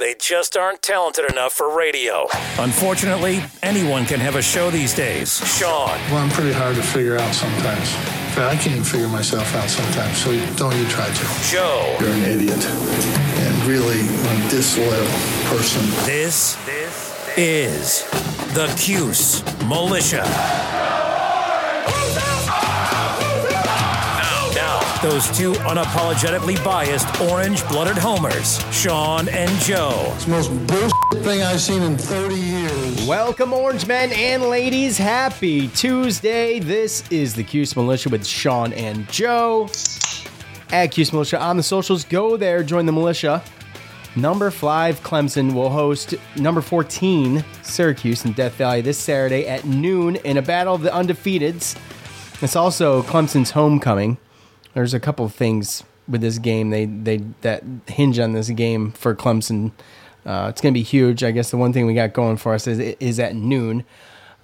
they just aren't talented enough for radio. Unfortunately, anyone can have a show these days. Sean, Well, I'm pretty hard to figure out sometimes. In fact, I can't even figure myself out sometimes, so don't you try to. Joe. You're an idiot. And really a disloyal person. This is the Cuse Militia. Those two unapologetically biased orange-blooded homers, Sean and Joe. It's the most bullshit thing I've seen in 30 years. Welcome, Orange Men and ladies. Happy Tuesday. This is the Cuse Militia with Sean and Joe. At Cuse Militia on the socials. Go there, join the militia. Number five, Clemson will host number 14, Syracuse in Death Valley this Saturday at noon in a battle of the undefeateds. It's also Clemson's homecoming. There's a couple of things with this game they they that hinge on this game for Clemson. Uh, it's going to be huge. I guess the one thing we got going for us is is at noon.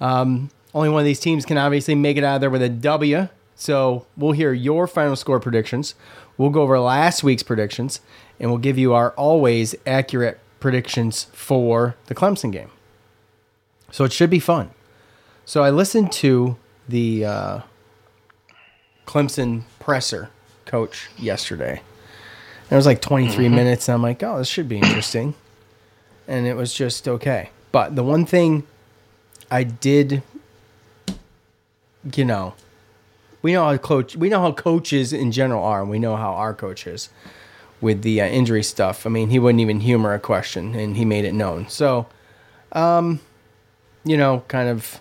Um, only one of these teams can obviously make it out of there with a W. So we'll hear your final score predictions. We'll go over last week's predictions, and we'll give you our always accurate predictions for the Clemson game. So it should be fun. So I listened to the uh, Clemson presser coach yesterday. And it was like 23 minutes, and I'm like, oh, this should be interesting. and it was just okay. But the one thing I did, you know, we know how coach, we know how coaches in general are, and we know how our coach is with the uh, injury stuff. I mean, he wouldn't even humor a question, and he made it known. So, um, you know, kind of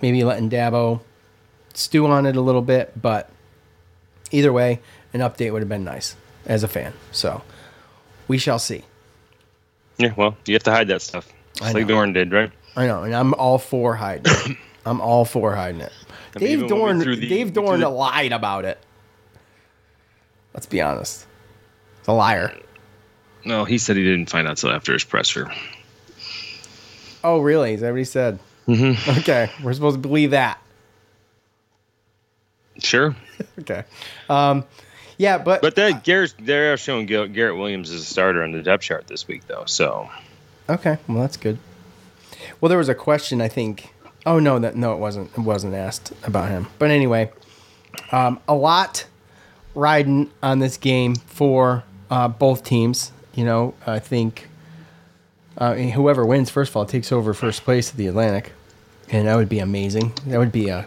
maybe letting Dabo stew on it a little bit, but either way, an update would have been nice as a fan. So we shall see. Yeah, well, you have to hide that stuff. Just like. Doeren did, right? I know, and I'm all for hiding it. I'm all for hiding it. I mean, Dave even when we Doeren, the- Dave Doeren the- lied about it. Let's be honest. He's a liar. No, he said he didn't find out till after his presser. Oh, really? Is that what he said? Mm-hmm. Okay, we're supposed to believe that. Sure, Okay. Um, yeah, but, but that Garrett, they're showing Garrett Williams as a starter on the depth chart this week, though. So Okay, well that's good. Well, there was a question I think. Oh no, that no, it wasn't. It wasn't asked about him. But anyway, um, a lot riding on this game for uh, both teams. You know, I think uh, whoever wins, first of all, takes over first place at the Atlantic, and that would be amazing. That would be a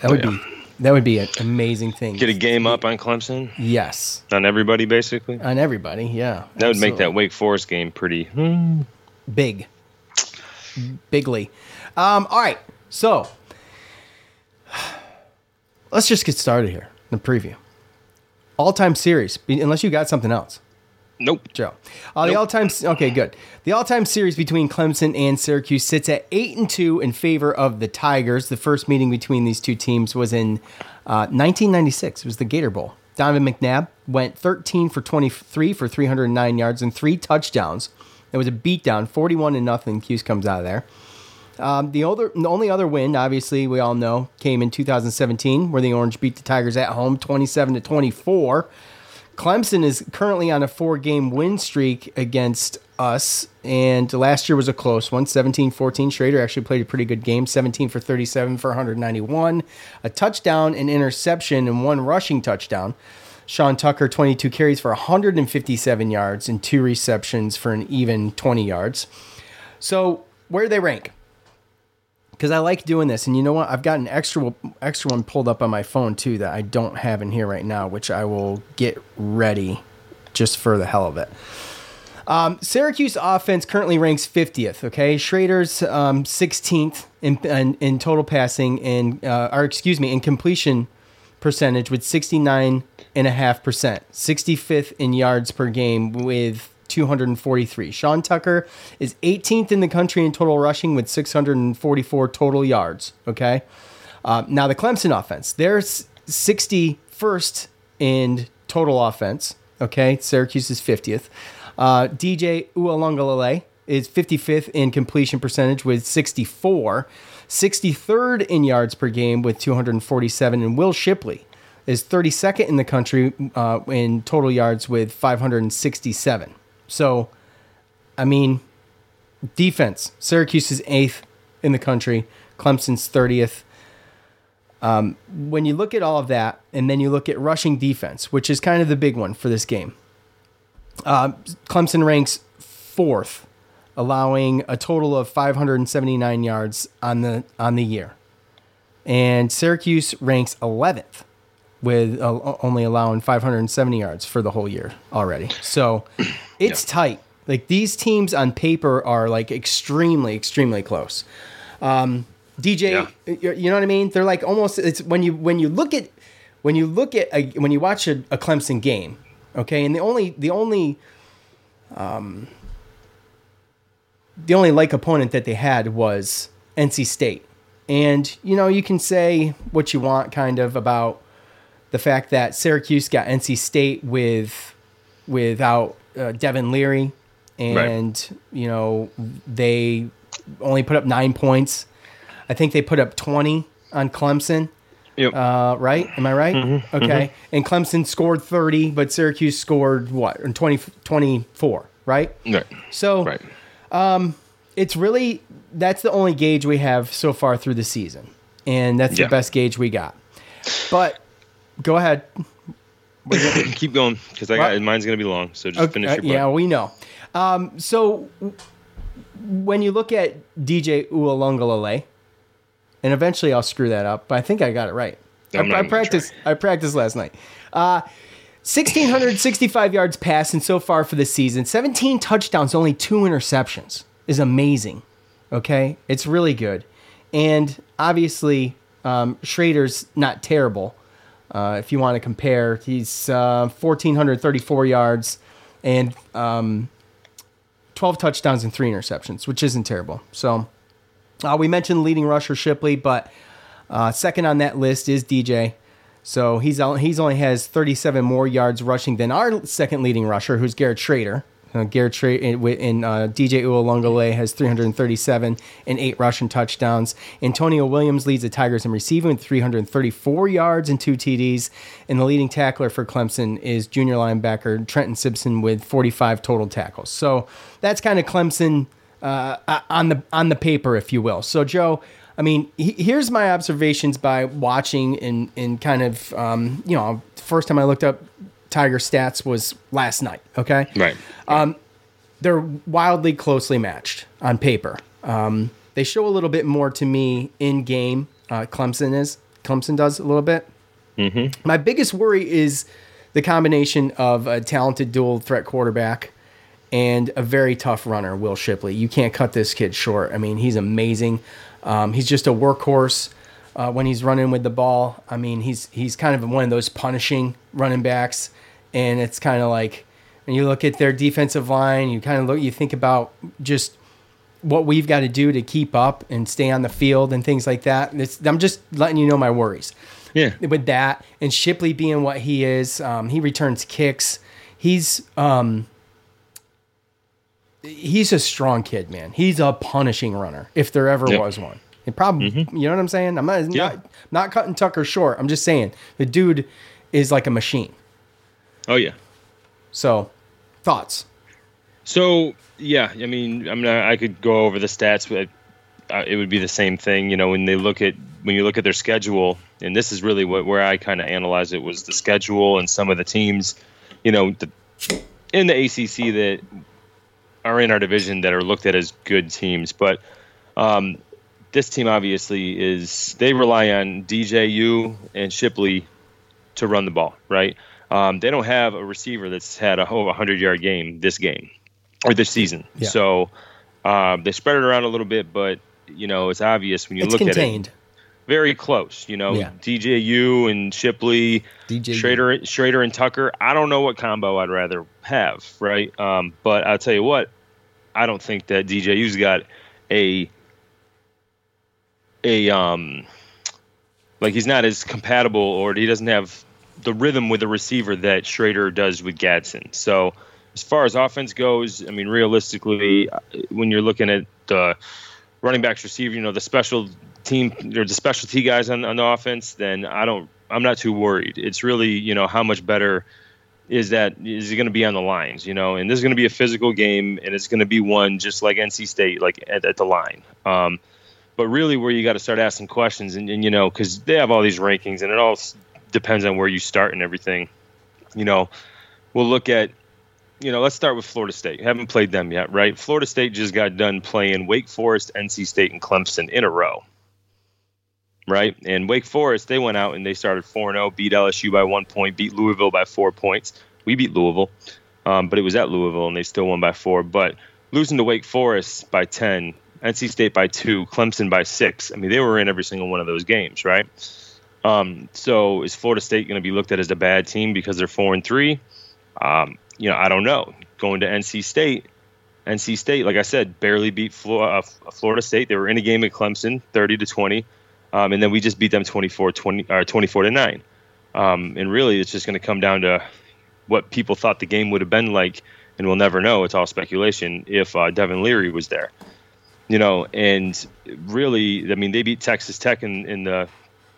that would yeah. be that would be an amazing thing. get a game up on Clemson yes on everybody, basically. on everybody. Yeah, That would make that. Wake Forest game pretty. big, bigly. Um, all right, so let's just get started here. The preview, all-time series. be- Unless you got something else, Nope. Joe. Uh, The all-time. Okay, good. The all-time series between Clemson and Syracuse sits at eight and two in favor of the Tigers. The first meeting between these two teams was in uh, 1996. It was the Gator Bowl. Donovan McNabb went 13 for 23 for 309 yards and three touchdowns. It was a beatdown, 41 to nothing. Cuse comes out of there. Um, the other, the only other win, obviously, we all know, came in 2017, where the Orange beat the Tigers at home, 27 to 24. Clemson is currently on a four-game win streak against us, and last year was a close one, 17-14. Schrader actually played a pretty good game, 17 for 37 for 191, a touchdown, an interception, and one rushing touchdown. Sean Tucker, 22 carries for 157 yards and two receptions for an even 20 yards. So, where do they rank? Because I like doing this. And you know what? I've got an extra extra one pulled up on my phone too that I don't have in here right now, which I will get ready just for the hell of it. Um, Syracuse offense currently ranks 50th. Okay, Schrader's um, 16th in, in, in total passing and uh, or excuse me in completion percentage with 69 and a half percent. 65th in yards per game with 243. Sean Tucker is 18th in the country in total rushing with 644 total yards. Okay. Uh, now the Clemson offense, they're 61st in total offense. Okay. Syracuse is 50th. Uh, DJ Uiagalelei is 55th in completion percentage with 64. 63rd in yards per game with 247. And Will Shipley is 32nd in the country uh, in total yards with 567. So, I mean, defense. Syracuse is eighth in the country. Clemson's 30th. Um, when you look at all of that, and then you look at rushing defense, which is kind of the big one for this game, uh, Clemson ranks fourth, allowing a total of 579 yards on the on the year, and Syracuse ranks 11th, with uh, only allowing 570 yards for the whole year already. So it's yeah. tight. Like these teams on paper are like extremely, extremely close. Um, DJ, yeah. you know what I mean? They're like almost. It's when you when you look at when you look at a, when you watch a, a Clemson game, okay, and the only the only um, the only like opponent that they had was NC State, and you know you can say what you want kind of about the fact that Syracuse got NC State with without uh, Devin Leary, and right. you know they only put up nine points I think they put up 20 on Clemson. Yep. Uh, right? Am I right? Mm-hmm. Okay. Mm-hmm. And Clemson scored 30, but Syracuse scored what? 20, 24, right? Right. So, right. Um, it's really that's the only gauge we have so far through the season, and that's yeah. the best gauge we got. But go ahead. Keep going because I got mine's gonna be long. So just okay, finish your. Uh, yeah, we know. Um, so when you look at DJ Uiagalelei, and eventually I'll screw that up. But I think I got it right. I, I practiced. I practiced last night. Uh, 1,665 yards passing so far for the season. 17 touchdowns, only two interceptions is amazing. Okay, it's really good, and obviously um, Schrader's not terrible. Uh, if you want to compare, he's uh, 1,434 yards and um, 12 touchdowns and three interceptions, which isn't terrible. So uh, we mentioned leading rusher Shipley, but uh, second on that list is DJ. So he's he's only has 37 more yards rushing than our second leading rusher, who's Garrett Schrader. Uh, Garrett Schrader and uh, DJ Uiagalelei has 337 and eight rushing touchdowns. Antonio Williams leads the Tigers in receiving with 334 yards and two TDs. And the leading tackler for Clemson is junior linebacker Trenton Simpson with 45 total tackles. So that's kind of Clemson uh, on the on the paper, if you will. So, Joe, I mean, he, here's my observations by watching and and kind of um, you know, first time I looked up Tiger stats was last night. Okay, right. Um, they're wildly closely matched on paper. Um, they show a little bit more to me in game. Uh, Clemson is Clemson does a little bit. Mm-hmm. My biggest worry is the combination of a talented dual threat quarterback and a very tough runner, Will Shipley. You can't cut this kid short. I mean, he's amazing. Um, he's just a workhorse uh, when he's running with the ball. I mean, he's he's kind of one of those punishing running backs, and it's kind of like when you look at their defensive line, you kind of look, you think about just what we've got to do to keep up and stay on the field and things like that. It's, I'm just letting you know my worries. Yeah. With that and Shipley being what he is, um, he returns kicks. He's um, he's a strong kid, man. He's a punishing runner if there ever yep. was one. And probably, mm-hmm. you know what I'm saying? I'm not, yeah. not not cutting Tucker short. I'm just saying the dude is like a machine. Oh yeah. So, thoughts? So yeah, I mean, I mean, I could go over the stats, but uh, it would be the same thing. You know, when they look at when you look at their schedule, and this is really what where I kind of analyze it was the schedule and some of the teams, you know, the, in the ACC that are in our division that are looked at as good teams. But um, this team obviously is they rely on DJU and Shipley to run the ball, right? Um, they don't have a receiver that's had a whole 100 yard game this game or this season. Yeah. So um, they spread it around a little bit, but you know it's obvious when you It's look contained. at it. Very close, you know. Yeah. DJU and Shipley, DJU. Schrader, Schrader and Tucker. I don't know what combo I'd rather have, right? Um, but I'll tell you what, I don't think that DJU's got a a um like he's not as compatible or he doesn't have the rhythm with the receiver that Schrader does with Gadsden. So as far as offense goes, I mean realistically when you're looking at the running backs receiver, you know, the special team or the specialty guys on, on the offense, then I don't I'm not too worried. It's really, you know, how much better is that is it going to be on the lines, you know? And this is going to be a physical game, and it's going to be one just like NC State, like at, at the line. Um, but really, where you got to start asking questions, and, and you know, because they have all these rankings, and it all depends on where you start and everything. You know, we'll look at, you know, let's start with Florida State. Haven't played them yet, right? Florida State just got done playing Wake Forest, NC State, and Clemson in a row right? And Wake Forest, they went out and they started 4 0, beat LSU by one point, beat Louisville by four points. We beat Louisville, um, but it was at Louisville and they still won by four. But losing to Wake Forest by 10, NC State by two, Clemson by six. I mean, they were in every single one of those games, right? Um, so is Florida State going to be looked at as a bad team because they're 4 and 3? Um, you know, I don't know. Going to NC State, NC State, like I said, barely beat uh, Florida State. They were in a game at Clemson, 30 to 20. Um, and then we just beat them 24 20 or 24 to 9 um, and really it's just going to come down to what people thought the game would have been like and we'll never know it's all speculation if uh, devin leary was there you know and really i mean they beat texas tech in, in the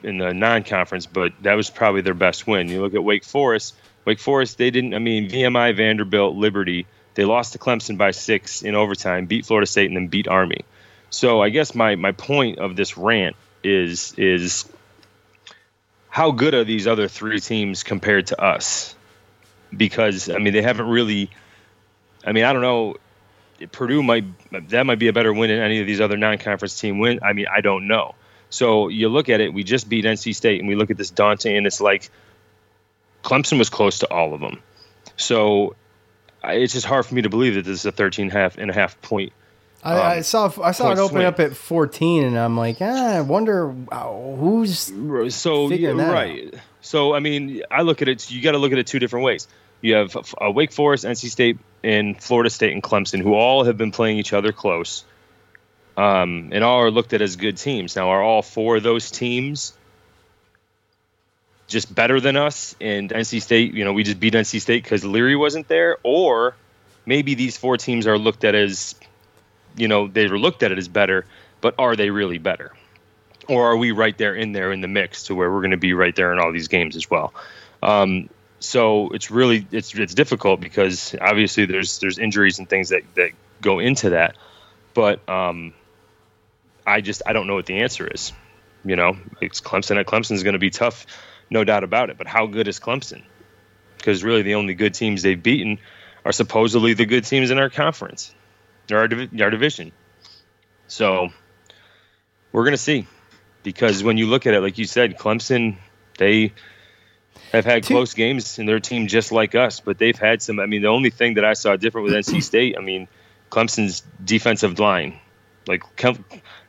in the non-conference but that was probably their best win you look at wake forest wake forest they didn't i mean vmi vanderbilt liberty they lost to clemson by six in overtime beat florida state and then beat army so i guess my my point of this rant is is how good are these other three teams compared to us? Because I mean, they haven't really. I mean, I don't know. Purdue might that might be a better win than any of these other non-conference team win. I mean, I don't know. So you look at it. We just beat NC State, and we look at this Dante, and it's like Clemson was close to all of them. So I- it's just hard for me to believe that this is a 13 half and a half point I, I saw I saw it open swing. up at 14, and I'm like, ah, I wonder uh, who's So Figuring yeah, that right. So I mean, I look at it. You got to look at it two different ways. You have uh, Wake Forest, NC State, and Florida State and Clemson, who all have been playing each other close, um, and all are looked at as good teams. Now, are all four of those teams just better than us? And NC State, you know, we just beat NC State because Leary wasn't there, or maybe these four teams are looked at as, you know, they were looked at it as better, but are they really better? or are we right there in there in the mix to where we're going to be right there in all these games as well? Um, so it's really it's it's difficult because obviously there's there's injuries and things that that go into that, but um, I just I don't know what the answer is. You know, it's Clemson. At Clemson is going to be tough, no doubt about it. But how good is Clemson? Because really, the only good teams they've beaten are supposedly the good teams in our conference, or our, our division. So we're going to see because when you look at it, like you said, Clemson, they have had Two- close games in their team just like us, but they've had some. I mean, the only thing that I saw different with NC State, I mean, Clemson's defensive line. Like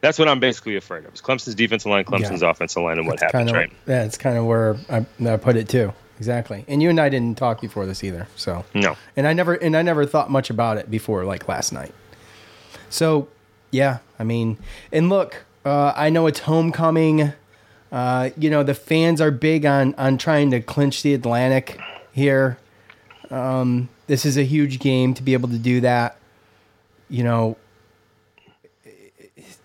that's what I'm basically afraid of. Is Clemson's defensive line, Clemson's offensive line, and what That's happens, kinda, right? Yeah, it's kind of where I, I put it too. Exactly. And you and I didn't talk before this either. So No, and I never and I never thought much about it before like last night. So yeah, I mean, and look, uh, I know it's homecoming. Uh, you know the fans are big on on trying to clinch the Atlantic here. Um, this is a huge game to be able to do that. You know,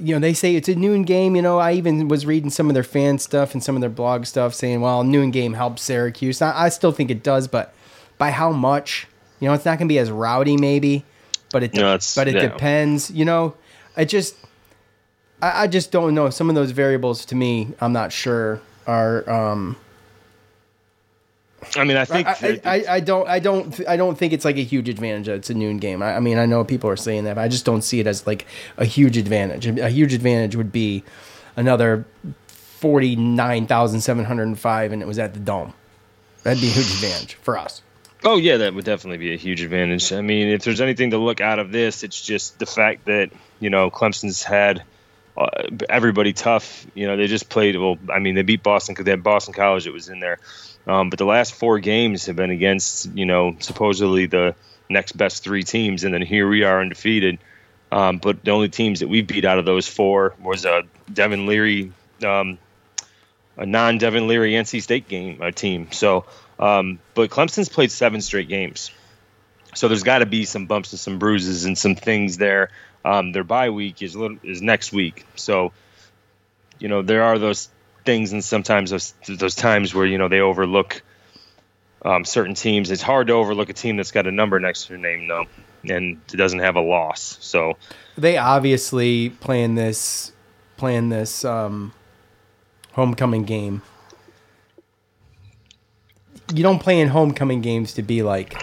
you know they say it's a noon game. You know, I even was reading some of their fan stuff and some of their blog stuff saying, "Well, noon game helps Syracuse." I, I still think it does, but by how much? You know, it's not going to be as rowdy, maybe, but it No, it's- but it yeah. depends. You know, I just I, I just don't know. Some of those variables to me, I'm not sure are um I mean, I think I, I, I, don't I don't th- I don't think it's like a huge advantage that it's a noon game. I, I mean I know people are saying that, but I just don't see it as like a huge advantage. A huge advantage would be another forty nine thousand seven hundred and five, and it was at the dome. That'd be a huge advantage for us. Oh yeah, that would definitely be a huge advantage. I mean, if there's anything to look out of this, it's just the fact that you know Clemson's had uh, everybody tough. You know, they just played. Well, I mean, they beat Boston because they had Boston College that was in there. Um, but the last four games have been against you know supposedly the next best three teams, and then here we are undefeated. Um, but the only teams that we beat out of those four was a Devin Leary, um, a non-Devin Leary NC State game uh, team. So, um, but Clemson's played seven straight games. So there's got to be some bumps and some bruises and some things there. Um, their bye week is little, is next week, so you know there are those things and sometimes those those times where you know they overlook um, certain teams. It's hard to overlook a team that's got a number next to their name, though, and doesn't have a loss. So They obviously playing this playing this um, homecoming game. You don't play in homecoming games to be like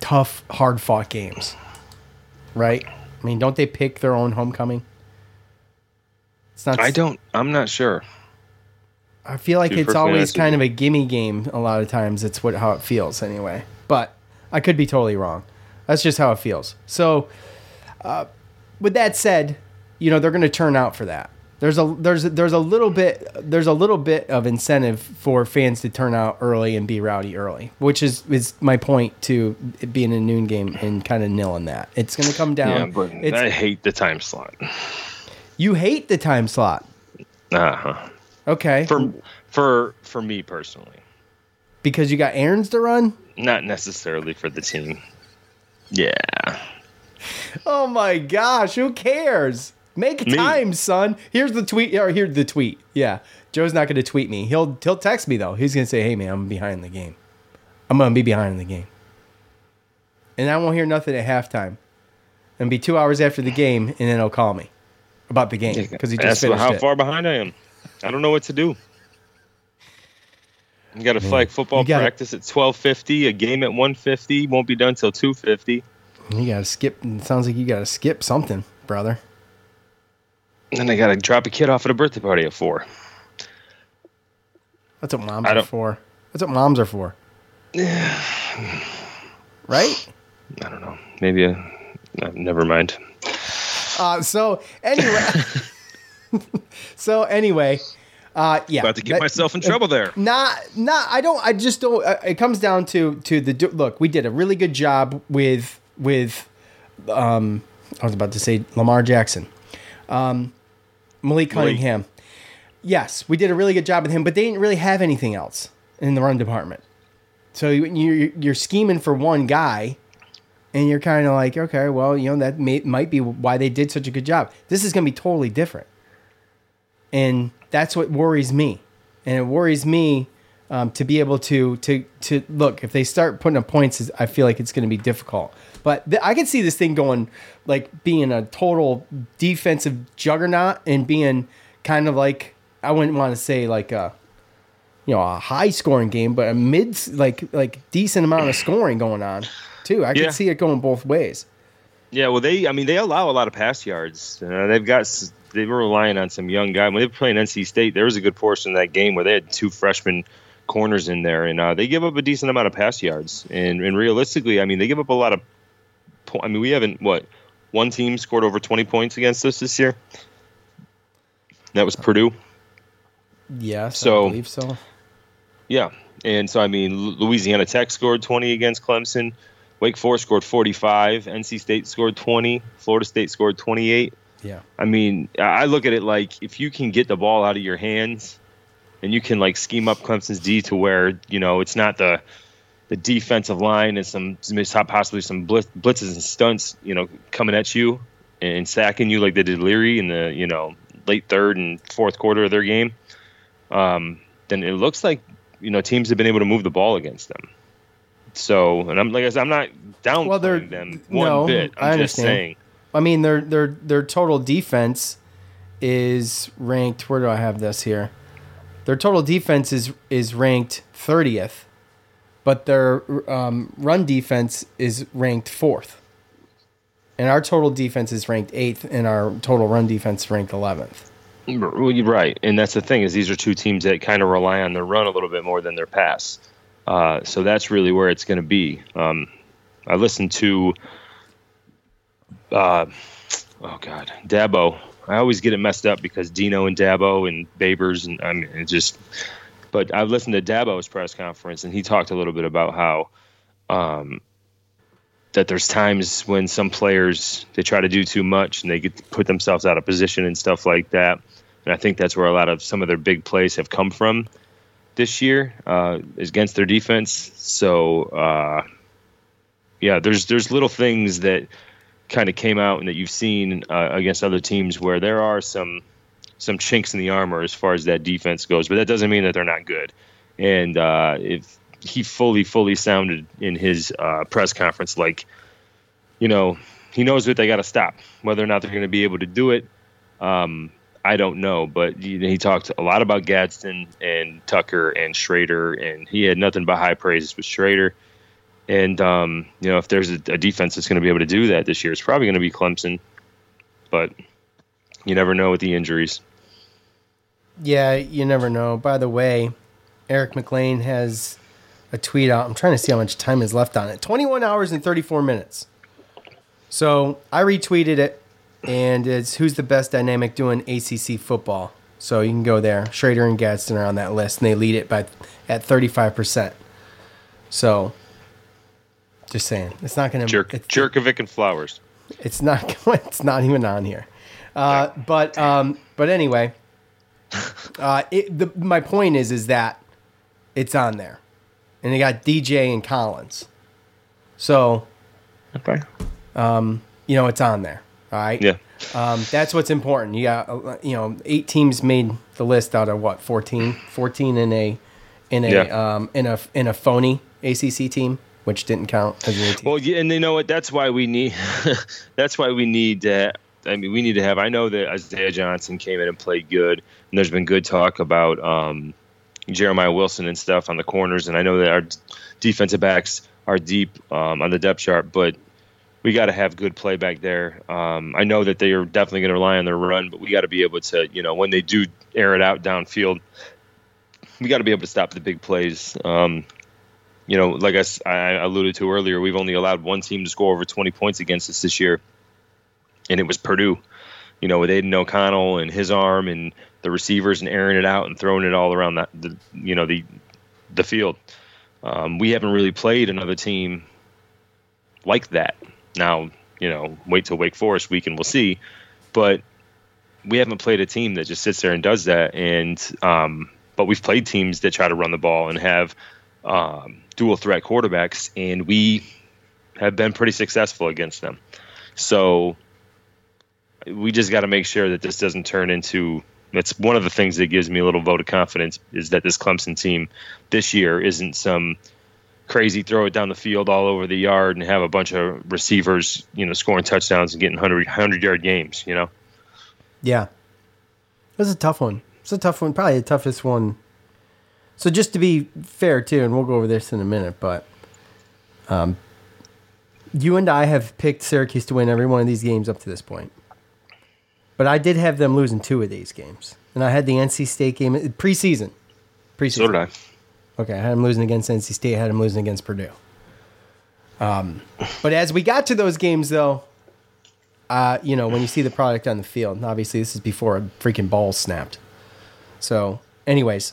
tough, hard fought games, right? I mean, don't they pick their own homecoming? It's not. I don't. I'm not sure. I feel like be it's always kind of a gimme game. A lot of times, it's what how it feels anyway. But I could be totally wrong. That's just how it feels. So, uh, with that said, you know they're going to turn out for that. There's a there's a, there's a little bit there's a little bit of incentive for fans to turn out early and be rowdy early, which is is my point to it being a noon game and kind of nailing that. It's going to come down. Yeah, but it's, I hate the time slot. You hate the time slot. Uh-huh. Okay, For for for me personally, because you got errands to run. not necessarily for the team. Yeah. Oh my gosh, who cares? Make Me. time, son. Here's the tweet or here's the tweet. Yeah. Joe's not gonna tweet me. He'll he'll text me though. He's gonna say, Hey man, I'm behind the game. I'm gonna be behind in the game. And I won't hear nothing at halftime. And be two hours after the game, and then he'll call me about the game because he just That's finished how it. far behind I am. I don't know what to do. You got a flag football gotta- practice at twelve fifty, a game at one fifty, won't be done till two fifty. You gotta skip. It sounds like you gotta skip something, brother. And then I got to drop a kid off at a birthday party at four. That's what moms I are for. That's what moms are for. Yeah. right? I don't know. Maybe a. Uh, never mind. Uh, so anyway, so anyway, uh, yeah. About to get that- myself in trouble there. Not, not. I don't. I just don't. Uh, it comes down to to the look. We did a really good job with with. Um, I was about to say Lamar Jackson, um, Malik Cunningham. Yes, we did a really good job with him, but they didn't really have anything else in the run department. So you- you're you're scheming for one guy, and you're kind of like, okay, well, you know that may, might be why they did such a good job. This is going to be totally different, and that's what worries me. And it worries me um, to be able to to to look if they start putting up points. I feel like it's going to be difficult. But th- I can see this thing going like being a total defensive juggernaut and being kind of like I wouldn't want to say like a you know a high scoring game, but a mid like like decent amount of scoring going on too. I Yeah. can see it going both ways. Yeah, well, they. I mean, they allow a lot of pass yards. Uh, they've got. They were relying on some young guy when they were playing NC State. There was a good portion of that game where they had two freshman corners in there, and uh, they give up a decent amount of pass yards. And, and realistically, I mean, they give up a lot of. Po- I mean, we haven't what one team scored over twenty points against us this year. That was Purdue. Yes, So- I believe so. Yeah, and so I mean, Louisiana Tech scored 20 against Clemson. Wake Forest scored 45. NC State scored 20. Florida State scored 28. Yeah. I mean, I look at it like if you can get the ball out of your hands, and you can like scheme up Clemson's D to where you know it's not the the defensive line and some some- possibly some blitz, blitzes and stunts, you know, coming at you and sacking you like they did Leary in the you know late third and fourth quarter of their game. Um, then it looks like you know teams have been able to move the ball against them. So, and I'm like I said, I'm not downplaying Well, them one no, bit. I I'm just understand. saying. I mean, their their their total defense is ranked. Where do I have this here? their total defense is is ranked 30th, but their um, run defense is ranked fourth. And our total defense is ranked eighth, and our total run defense ranked 11th. You're right, and that's the thing is these are two teams that kind of rely on their run a little bit more than their pass. Uh, so that's really where it's going to be. Um, I listened to, uh, oh god, Dabo. I always get it messed up because Dino and Dabo and Babers and I mean it just. But I've listened to Dabo's press conference and he talked a little bit about how. Um, that there's times when some players they try to do too much and they get put themselves out of position and stuff like that. And I think that's where a lot of some of their big plays have come from this year uh, against their defense. So uh, yeah, there's there's little things that kind of came out and that you've seen uh, against other teams where there are some some chinks in the armor as far as that defense goes, but that doesn't mean that they're not good. And uh, if he fully, fully sounded in his uh, press conference like, you know, he knows what they got to stop. Whether or not they're going to be able to do it, um, I don't know. But he, talked a lot about Gadsden and Tucker and Schrader, and he had nothing but high praises with Schrader. And um, you know, if there's a, a defense that's going to be able to do that this year, it's probably going to be Clemson. But you never know with the injuries. Yeah, you never know. By the way, Eric McLean has a tweet out. I'm trying to see how much time is left on it. 21 hours and 34 minutes. So I retweeted it, and it's who's the best dynamic doing ACC football. So you can go there. Schrader and Gadsden are on that list, and they lead it by at 35 percent. So, just saying, it's not going to jerk Jurkovec and Flowers. It's not. It's not even on here. Uh, but um, but anyway, uh, it, the, my point is is that it's on there and they got DJ and Collins. So, okay, um, you know it's on there. All right. Yeah. Um, that's what's important. You got uh, you know eight teams made the list out of what 14? 14 in a in a yeah. um, in a in a phony ACC team, which didn't count as an Well, yeah, and you know what? That's why we need. that's why we need to. I mean, we need to have. I know that Isaiah Johnson came in and played good, and there's been good talk about um, Jeremiah Wilson and stuff on the corners, and I know that our defensive backs are deep um, on the depth chart, but we got to have good play back there. Um, I know that they are definitely going to rely on their run, but we got to be able to, you know, when they do air it out downfield, we got to be able to stop the big plays. Um, you know, like I, I alluded to earlier, we've only allowed one team to score over 20 points against us this year, and it was Purdue. You know, with Aidan O'Connell and his arm and the receivers and airing it out and throwing it all around that the you know the the field. Um, we haven't really played another team like that. Now, you know, wait till Wake Forest week and we'll see. But we haven't played a team that just sits there and does that. And um, but we've played teams that try to run the ball and have um, dual threat quarterbacks, and we have been pretty successful against them. So we just got to make sure that this doesn't turn into that's one of the things that gives me a little vote of confidence is that this Clemson team this year isn't some crazy throw it down the field all over the yard and have a bunch of receivers, you know, scoring touchdowns and getting 100, 100 yard games, you know? Yeah. That's a tough one. It's a tough one. Probably the toughest one. So just to be fair too, and we'll go over this in a minute, but um, you and I have picked Syracuse to win every one of these games up to this point. But I did have them losing two of these games, and I had the NC State game preseason. Preseason. So did I. Okay, I had them losing against NC State. I had them losing against Purdue. Um, but as we got to those games, though, uh, you know, when you see the product on the field, obviously this is before a freaking ball snapped. So, anyways,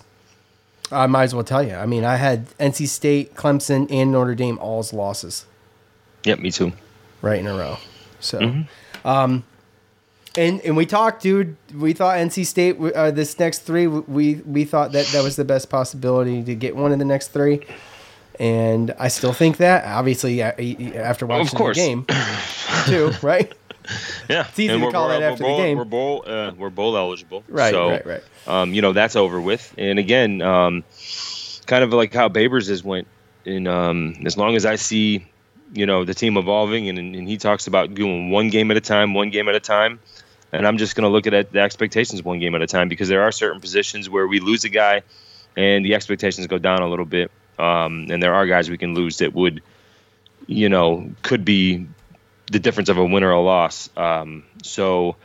I might as well tell you. I mean, I had NC State, Clemson, and Notre Dame all's losses. Yep, me too. Right in a row. So, mm-hmm. um, and and we talked, dude. We thought NC State uh, this next three. We we thought that that was the best possibility to get one of the next three, and I still think that. Obviously, after watching the game, too, right? Yeah, it's easy and to call that after bowl, the game. We're bowl, uh, we're bowl eligible, right? So, right, right. Um, you know that's over with. And again, um, kind of like how Babers has went. And um, as long as I see, you know, the team evolving, and, and he talks about doing one game at a time, one game at a time and I'm just going to look at the expectations one game at a time because there are certain positions where we lose a guy, and the expectations go down a little bit. Um, and there are guys we can lose that would, you know, could be the difference of a win or a loss. Um, so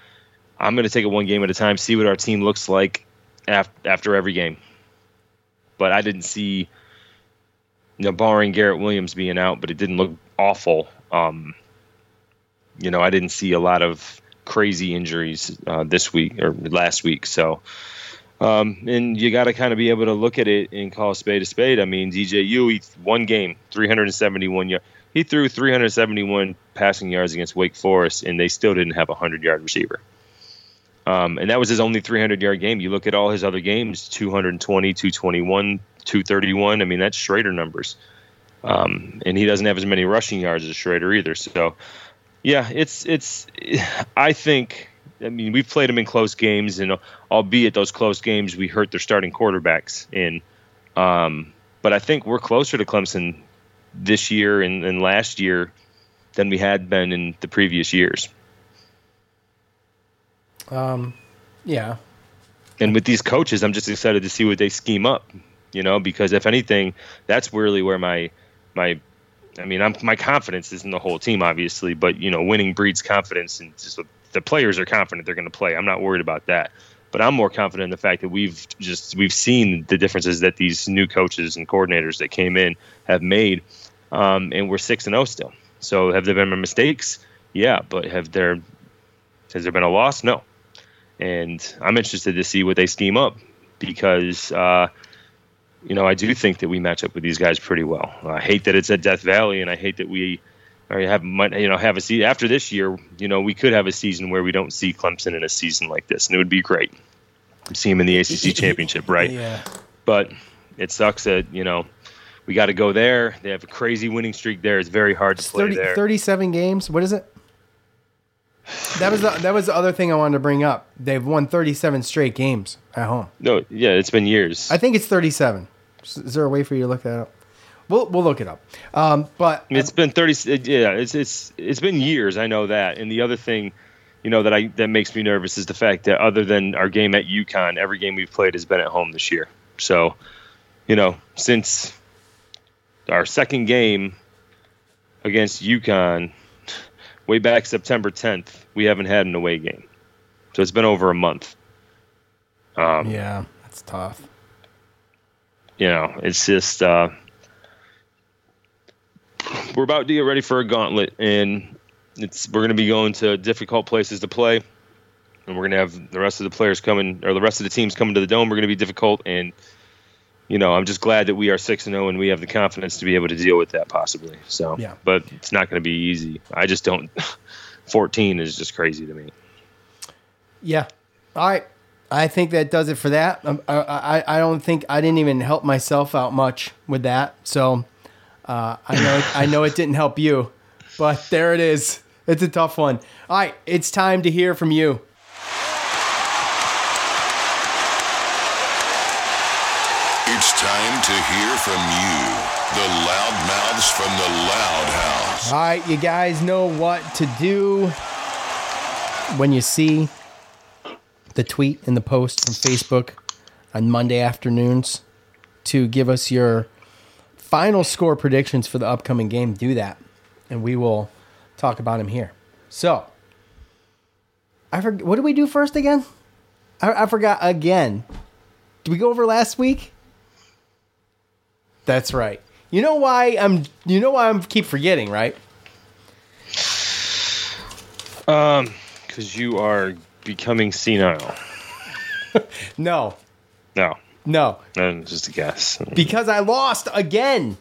I'm going to take it one game at a time, see what our team looks like after, after every game. But I didn't see, you know, barring Garrett Williams being out, but it didn't look awful. Um, you know, I didn't see a lot of crazy injuries uh, this week or last week. So, um, and you got to kind of be able to look at it and call spade a spade. I mean, DJU, he one game, 371 yards. He threw 371 passing yards against Wake Forest, and they still didn't have a 100 yard receiver. Um, and that was his only 300 yard game. You look at all his other games 220, 221, 231. I mean, that's Schrader numbers. Um, and he doesn't have as many rushing yards as Schrader either. So, yeah, it's, it's, I think, I mean, we've played them in close games, and albeit those close games, we hurt their starting quarterbacks in. Um, but I think we're closer to Clemson this year and, and last year than we had been in the previous years. Um, yeah. And with these coaches, I'm just excited to see what they scheme up. You know, because if anything, that's really where my my I mean, I'm, my confidence is in the whole team, obviously, but you know, winning breeds confidence, and just the players are confident they're going to play. I'm not worried about that, but I'm more confident in the fact that we've just we've seen the differences that these new coaches and coordinators that came in have made, um, and we're six and zero still. So have there been mistakes? Yeah, but have there has there been a loss? No and I'm interested to see what they scheme up because uh, you know I do think that we match up with these guys pretty well. I hate that it's at Death Valley, and I hate that we or have you know have a season after this year. You know we could have a season where we don't see Clemson in a season like this, and it would be great. See them in the ACC championship, right? Yeah. But it sucks that you know we got to go there. They have a crazy winning streak there. It's very hard to It's play 30, there. 37 games. What is it? That was the, that was the other thing I wanted to bring up. They've won 37 straight games at home. No, yeah, it's been years. I think it's 37. Is there a way for you to look that up? We'll we'll look it up. Um, but It's been thirty. Yeah, it's it's it's been years. I know that. And the other thing, you know, that I that makes me nervous is the fact that other than our game at UConn, every game we've played has been at home this year. So, you know, since our second game against UConn, way back September 10th, we haven't had an away game. So it's been over a month. Um, yeah, that's tough. You know, it's just uh, we're about to get ready for a gauntlet, and it's we're going to be going to difficult places to play, and we're going to have the rest of the players coming or the rest of the teams coming to the dome. We're going to be difficult, and you know, I'm just glad that we are six and zero, and we have the confidence to be able to deal with that possibly. So, Yeah. but it's not going to be easy. I just don't. 14 is just crazy to me. Yeah. All right. I think that does it for that. Um, I, I I don't think I didn't even help myself out much with that. So uh, I know I know it didn't help you, but there it is. It's a tough one. All right, it's time to hear from you. It's time to hear from you, the loud mouths from the Loud House. All right, you guys know what to do when you see the tweet and the post from Facebook on Monday afternoons to give us your final score predictions for the upcoming game. Do that, and we will talk about them here. So, I forget. What did we do first again? I, I forgot again. Did we go over last week? That's right. You know why I'm. You know why I'm keep forgetting, right? Um, because you are becoming senile. No, No, no, no, just a guess. because I lost again.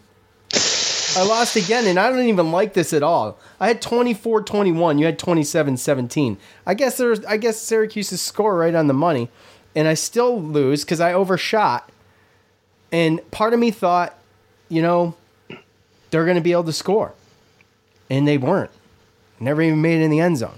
I lost again, and I don't even like this at all. I had 24-21. You had 27-17. I guess there's. I guess Syracuse's score right on the money, and I still lose because I overshot. And part of me thought, you know, they're going to be able to score, and they weren't. Never even made it in the end zone.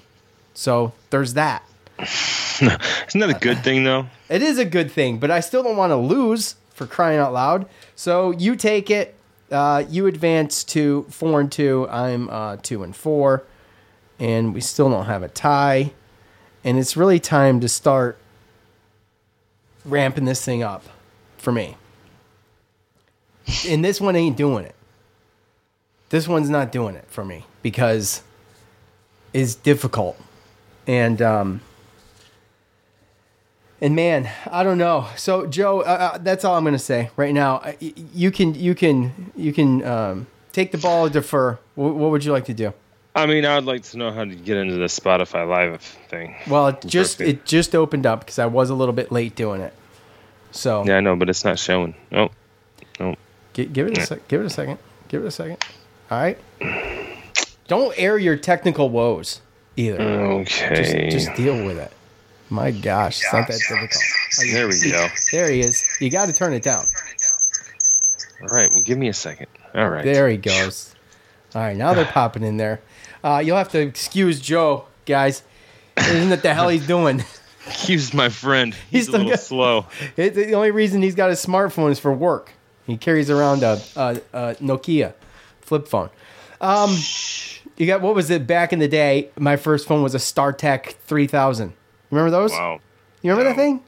So there's that. Isn't that a good thing though? It is a good thing, but I still don't want to lose for crying out loud. So you take it. Uh, you advance to four and two. I'm uh, two and four, and we still don't have a tie. and it's really time to start ramping this thing up for me. And this one ain't doing it. This one's not doing it for me because it's difficult. And um and man, I don't know. So Joe, uh, uh, that's all I'm going to say right now. You can you can you can um, take the ball or defer. What, what would you like to do? I mean, I'd like to know how to get into the Spotify Live thing. Well, it just Perfect. it just opened up because I was a little bit late doing it. So Yeah, I know, but it's not showing. Oh, gi- give it a sec- give it a second. Give it a second. All right. Don't air your technical woes either. okay. Just just deal with it. My gosh, it's not that difficult. Oh, there we go. There he is. You got to turn it down. All right, well, give me a second. All right. There he goes. All right, now they're popping in there. Uh, you'll have to excuse Joe, guys. Isn't that the hell he's doing? Excuse my friend. He's He's, a little got- slow. It, the only reason he's got a smartphone is for work. He carries around a, a, a Nokia flip phone. Um, you got what was it back in the day? My first phone was a StarTech 3000. Remember those? Wow. You remember that thing?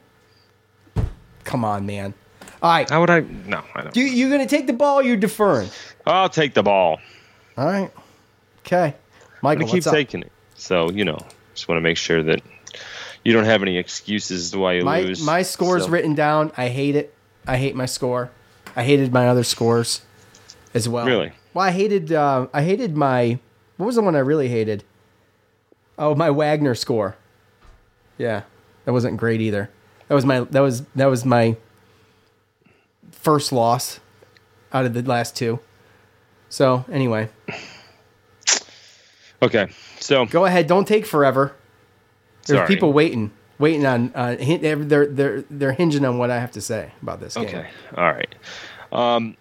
Come on, man. All right, How would I? No, I don't. you you gonna take the ball? Or you deferring? I'll take the ball. All right. Okay, I'm Michael. gonna keep taking it. So you know, just want to make sure that you don't have any excuses as to why you My lose. my score's So- written down. I hate it. I hate my score. I hated my other scores as well. Really? Well, I hated. Uh, I hated my. What was the one I really hated? Oh, my Wagner score. Yeah, that wasn't great either. That was my. That was that was my first loss out of the last two. So anyway, Okay, so go ahead. Don't take forever. There's Sorry. people waiting, waiting on. Uh, they're they're they're hinging on what I have to say about this game. Okay. All right. Um,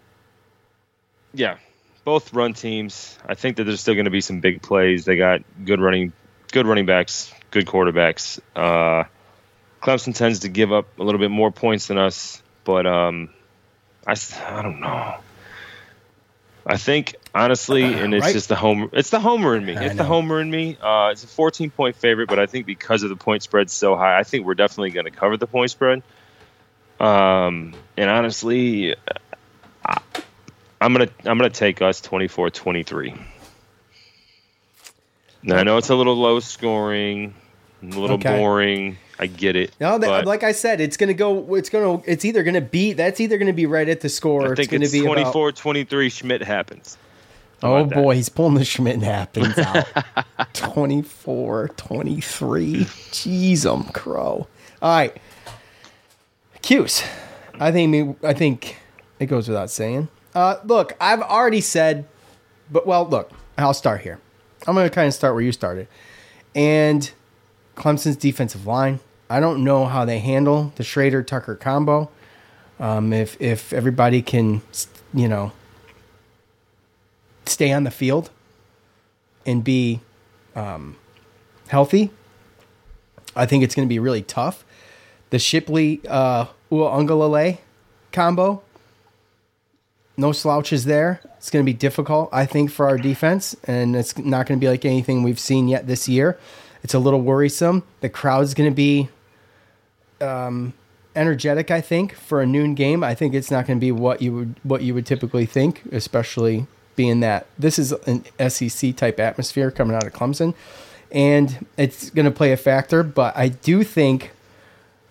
yeah, both run teams. I think that there's still going to be some big plays. They got good running, good running backs, good quarterbacks. Uh, Clemson tends to give up a little bit more points than us, but um, i don't know. I think honestly, and it's Right. just the homer. It's the homer in me. It's the homer in me. Uh, it's a 14 point favorite, but I think because of the point spread so high, I think we're definitely going to cover the point spread. Um, and honestly, I, I'm gonna I'm gonna take us 24-23. Now I know it's a little low scoring, a little Okay. boring. I get it. No, that, like I said, it's gonna go. It's gonna. It's either gonna be. That's either gonna be right at the score. or I it's think gonna it's be about- 24-23 Schmidt happens. Oh about that? boy, he's pulling the Schmidt happens out. 24, 23. Jeez, um, crow. All right, Cuse. I think. I think it goes without saying. Uh, look, I've already said, but well, look, I'll start here. I'm gonna kind of start where you started, and Clemson's defensive line. I don't know how they handle the Shrader Tucker combo. Um, if if everybody can, you know, stay on the field and be um, healthy, I think it's going to be really tough. The Shipley uh, Uiagalelei combo, no slouches there. It's going to be difficult, I think, for our defense, and it's not going to be like anything we've seen yet this year. It's a little worrisome. The crowd's going to be um, energetic. I think for a noon game, I think it's not going to be what you would what you would typically think, especially being that this is an SEC type atmosphere coming out of Clemson, and it's going to play a factor. But I do think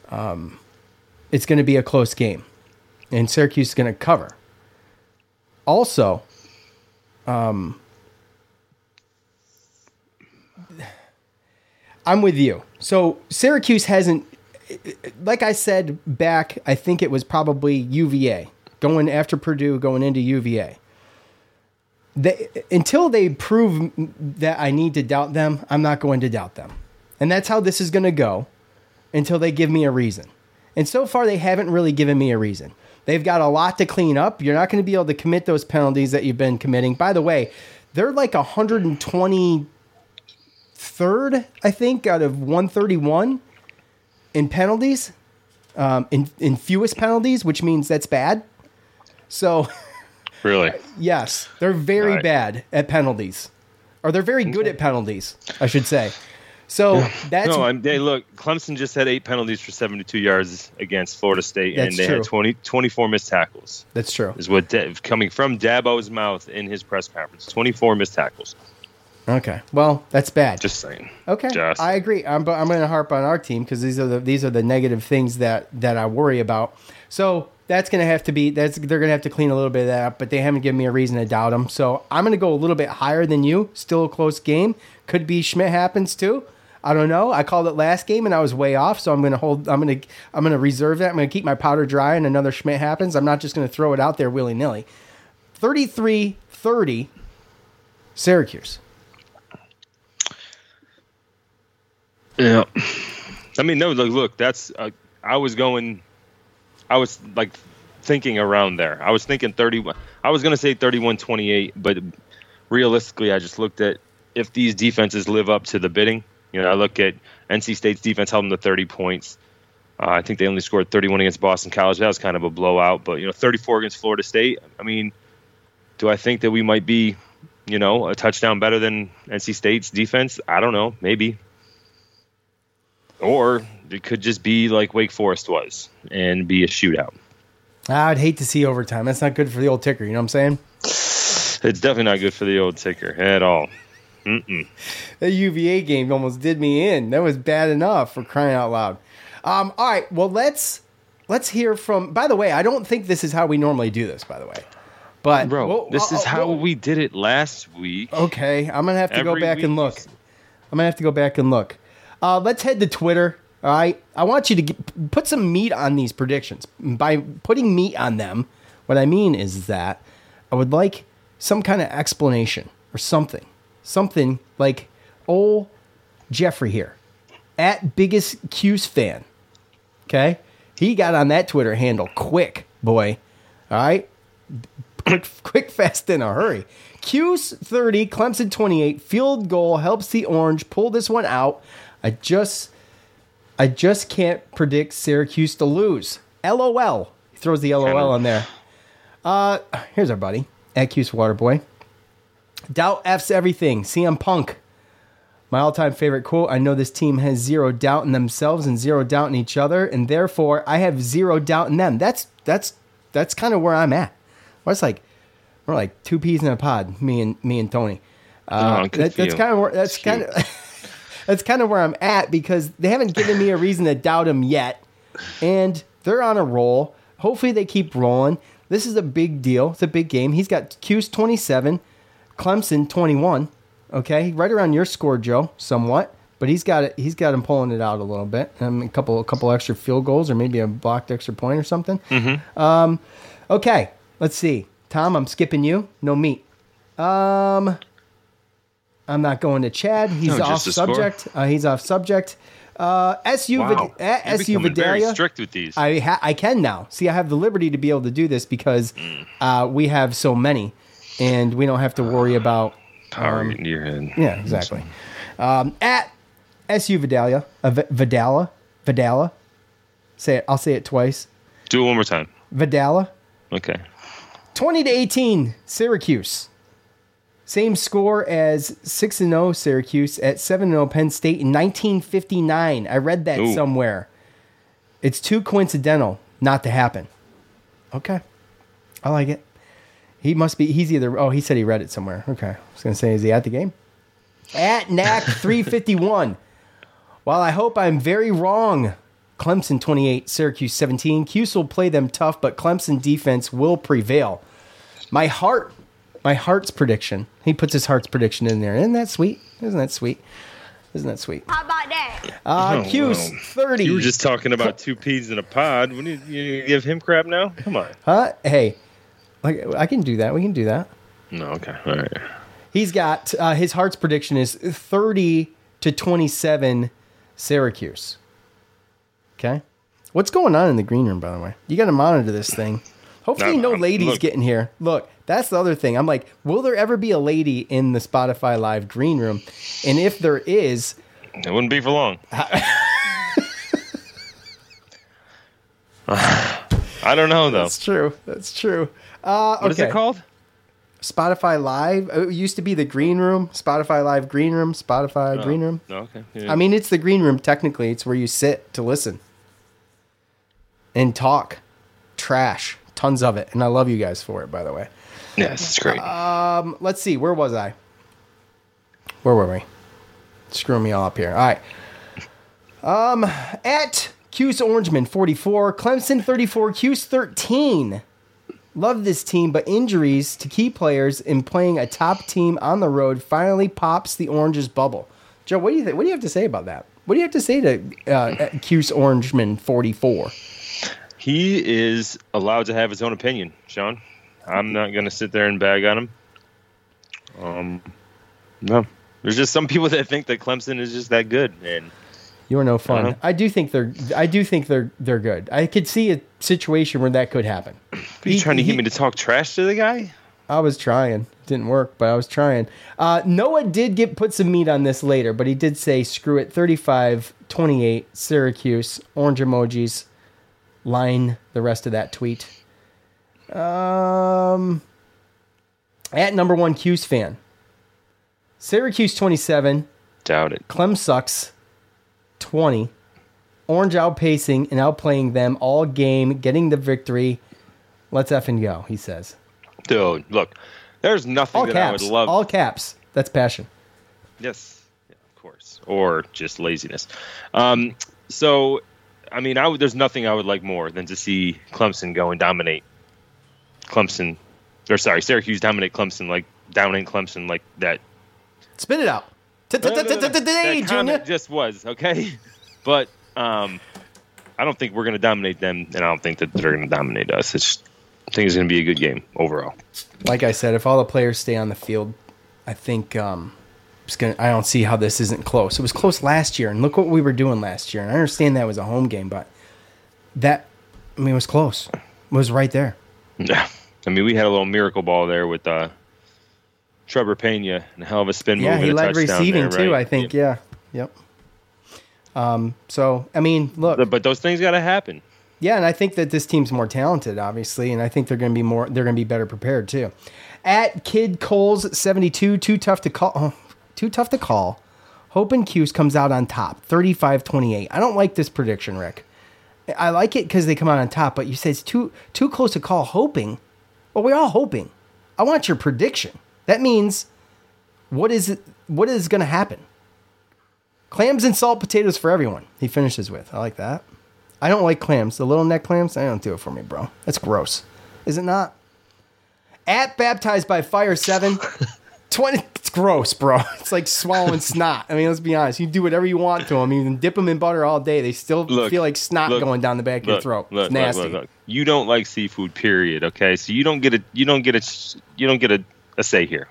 um, it's going to be a close game, and Syracuse is going to cover. Also, um, I'm with you. So Syracuse hasn't, like I said back, I think it was probably UVA going after Purdue, going into UVA. They, until they prove that I need to doubt them, I'm not going to doubt them. And that's how this is going to go until they give me a reason. And so far, they haven't really given me a reason. They've got a lot to clean up. You're not going to be able to commit those penalties that you've been committing. By the way, they're like 123rd, I think, out of 131 in penalties, um, in, in fewest penalties, which means that's bad. So, Really? yes, they're very Right. bad at penalties, or they're very good at penalties, I should say. So that's no, I'm, they look. Clemson just had eight penalties for 72 yards against Florida State, and they true. had 20, 24 missed tackles. that's true. Is what Da- coming from Dabo's mouth in his press conference. 24 missed tackles. Okay, well that's bad. Just saying. Okay, Just- I agree. I'm, but I'm going to harp on our team because these are the these are the negative things that that I worry about. So that's going to have to be that's they're going to have to clean a little bit of that. up, But they haven't given me a reason to doubt them. So I'm going to go a little bit higher than you. Still a close game. Could be Schmidt happens too. I don't know. I called it last game and I was way off. So I'm going to hold. I'm going to I'm going to reserve that. I'm going to keep my powder dry and another Schmidt happens. I'm not just going to throw it out there willy nilly. 33-30 Syracuse. Yeah. I mean, no. Look, look. That's. Uh, I was going. I was like thinking around there. I was thinking 31. I was going to say 31-28, but realistically, I just looked at if these defenses live up to the bidding. You know, I look at NC State's defense held them to 30 points. Uh, I think they only scored 31 against Boston College. That was kind of a blowout, but you know, 34 against Florida State. I mean, do I think that we might be, you know, a touchdown better than NC State's defense? I don't know. Maybe. Or it could just be like Wake Forest was and be a shootout. I'd hate to see overtime. That's not good for the old ticker. You know what I'm saying? It's definitely not good for the old ticker at all. That UVA game almost did me in. That was bad enough for crying out loud. Um, all right, well let's let's hear from. By the way, I don't think this is how we normally do this. By the way, but Bro, well, this uh, is uh, how well, we did it last week. Okay, I'm gonna have to go back and look. I'm gonna have to go back and look. Uh, let's head to Twitter. All right, I want you to get, put some meat on these predictions. By putting meat on them, what I mean is that I would like some kind of explanation or something, something like, oh, Jeffrey here at biggest Q's fan. Okay, he got on that Twitter handle quick, boy. All right, quick, quick, fast, in a hurry. Q's 30, Clemson 28, field goal helps the Orange pull this one out. I just, I just can't predict Syracuse to lose. LOL. He throws the LOL on there. Uh, here's our buddy at Waterboy. Doubt F's everything. CM Punk. My all-time favorite quote. I know this team has zero doubt in themselves and zero doubt in each other, and therefore I have zero doubt in them. That's that's that's kind of where I'm at. Well, it's like we're like two peas in a pod. Me and me and Tony. Uh, Oh, that- that's kind of where that's kind of that's kind of where I'm at because they haven't given me a reason to doubt them yet, and they're on a roll. Hopefully, they keep rolling. This is a big deal. It's a big game. He's got Q's 27, Clemson 21. Okay, right around your score, Joe, somewhat. But he's got it. He's got him pulling it out a little bit. Um, a couple, a couple extra field goals, or maybe a blocked extra point or something. Um, okay, let's see. Tom, I'm skipping you. No meat. Um, I'm not going to Chad. He's No, off subject. Uh, he's off subject. Uh, SU Wow. Vid- uh, SU becoming very Vidalia. strict with these. I ha- I can now. See, I have the liberty to be able to do this because uh, we have so many, and we don't have to worry about. Power into your head. Yeah, exactly. Um, at SU Vidalia, uh, V- Vidala, Vidala. Say it. I'll say it twice. Do it one more time. Vidala. Okay. 20 to 18 Syracuse. Same score as 6 and 0 Syracuse at 7 0 Penn State in 1959. I read that Ooh. somewhere. It's too coincidental not to happen. Okay. I like it. He must be he's either oh, he said he read it somewhere. Okay. I was going to say is he at the game? At NAC 351. While I hope I'm very wrong, Clemson 28, Syracuse 17. Cuse will play them tough, but Clemson defense will prevail. My heart, my heart's prediction. He puts his heart's prediction in there. Isn't that sweet? Isn't that sweet? Isn't that sweet? How about that? Uh, Oh, Cuse wow. 30. You were just talking about two peas in a pod. What do you, you give him crap now? Come on. huh? Hey, like I can do that. We can do that. No, okay. All right. He's got uh, his heart's prediction is 30 to 27 Syracuse. Okay. What's going on in the green room, by the way? You got to monitor this thing. Hopefully, No, no no, ladies look. getting here. Look, that's the other thing. I'm like, will there ever be a lady in the Spotify Live green room? And if there is, It wouldn't be for long. I don't know though. that's true. That's true. Uh, What is okay. it called? Spotify Live. It used to be the Green Room, Spotify Live Green Room, Spotify Green Room. Oh, okay. Yeah. I mean, it's the Green Room. Technically, it's where you sit to listen and talk trash, tons of it, and I love you guys for it. By the way, yes, it's great. Um, let's see. Where was I? Where were we? Screw me all up here. All right. Um, at Cuse Orangeman 44, Clemson 34, Cuse 13. Love this team, but injuries to key players in playing a top team on the road finally pops the Oranges bubble. Joe, what do you think? What do you have to say about that? What do you have to say to uh, Cuse Orangeman 44? He is allowed to have his own opinion, Sean. I'm not going to sit there and bag on him. Um, no, there's just some people that think that Clemson is just that good, and You are no fun. Uh-huh. I do think they're. I do think they're. They're good. I could see a situation where that could happen. are you trying to get me to talk trash to the guy? I was trying. Didn't work, but I was trying. Uh, Noah did get put some meat on this later, but he did say, screw it, 35, 28, Syracuse, orange emojis, line the rest of that tweet. Um, at number one Cuse fan. Syracuse 27, Doubt it. Clem sucks 20. Orange outpacing and outplaying them all game, getting the victory. Let's effing go, he says. Dude, look, there's nothing All that I would caps. love. All caps. That's passion. Yes, yeah, of course, or just laziness. Um, so, I mean, I would, there's nothing I would like more than to see Clemson go and dominate Clemson, or sorry, Syracuse dominate Clemson like down in Clemson like that. Spit it out. Today, That Junior. just was okay, but um, I don't think we're going to dominate them, and I don't think that they're going to dominate us. It's, I think it's going to be a good game overall. Like I said, if all the players stay on the field, I think um, gonna. I don't see how this isn't close. It was close last year, and look what we were doing last year. And I understand that was a home game, but that I mean, it was close. It was right there. Yeah, I mean, we had a little miracle ball there with uh, Trebor Peña and a hell of a spin Yeah, move he and a led receiving there, too. right? I think. Yeah. Yep. Um. So I mean, look. But- But those things got to happen. Yeah, and I think that this team's more talented, obviously, and I think they're going to be more. They're going to be better prepared too. At Kid Coles seventy two, too tough to call. Oh, too tough to call. Hope and Cuse comes out on top, 35-28. I don't like this prediction, Rick. I like it because they come out on top, but you say it's too too close to call. Hoping, well, we're all hoping. I want your prediction. That means what is it? What is going to happen? Clams and salt potatoes for everyone. He finishes with. I like that. I don't like clams. The little neck clams, I don't do it for me, bro. That's gross. Is it not? At baptized by fire seven. 20 it's gross, bro. It's like swallowing snot. I mean, let's be honest. You do whatever you want to them. You can dip them in butter all day. They still Look, feel like snot look, going down the back of your throat. it's nasty. You don't like seafood, period. Okay, so you don't get a you don't get a you don't get a, a say here.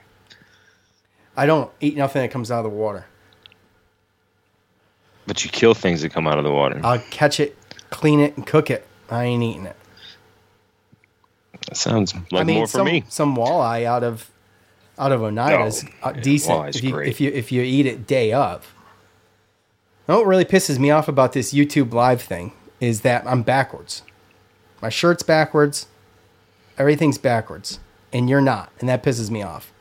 I don't eat nothing that comes out of the water. But you kill things that come out of the water. I'll catch it, clean it, and cook it. I ain't eating it. That sounds like I mean, more for some, me. some walleye out of out of Oneida's No. uh, decent walleye's if you, if you if you eat it day of. What really pisses me off about this YouTube live thing is that I'm backwards. My shirt's backwards, everything's backwards, and you're not, and that pisses me off.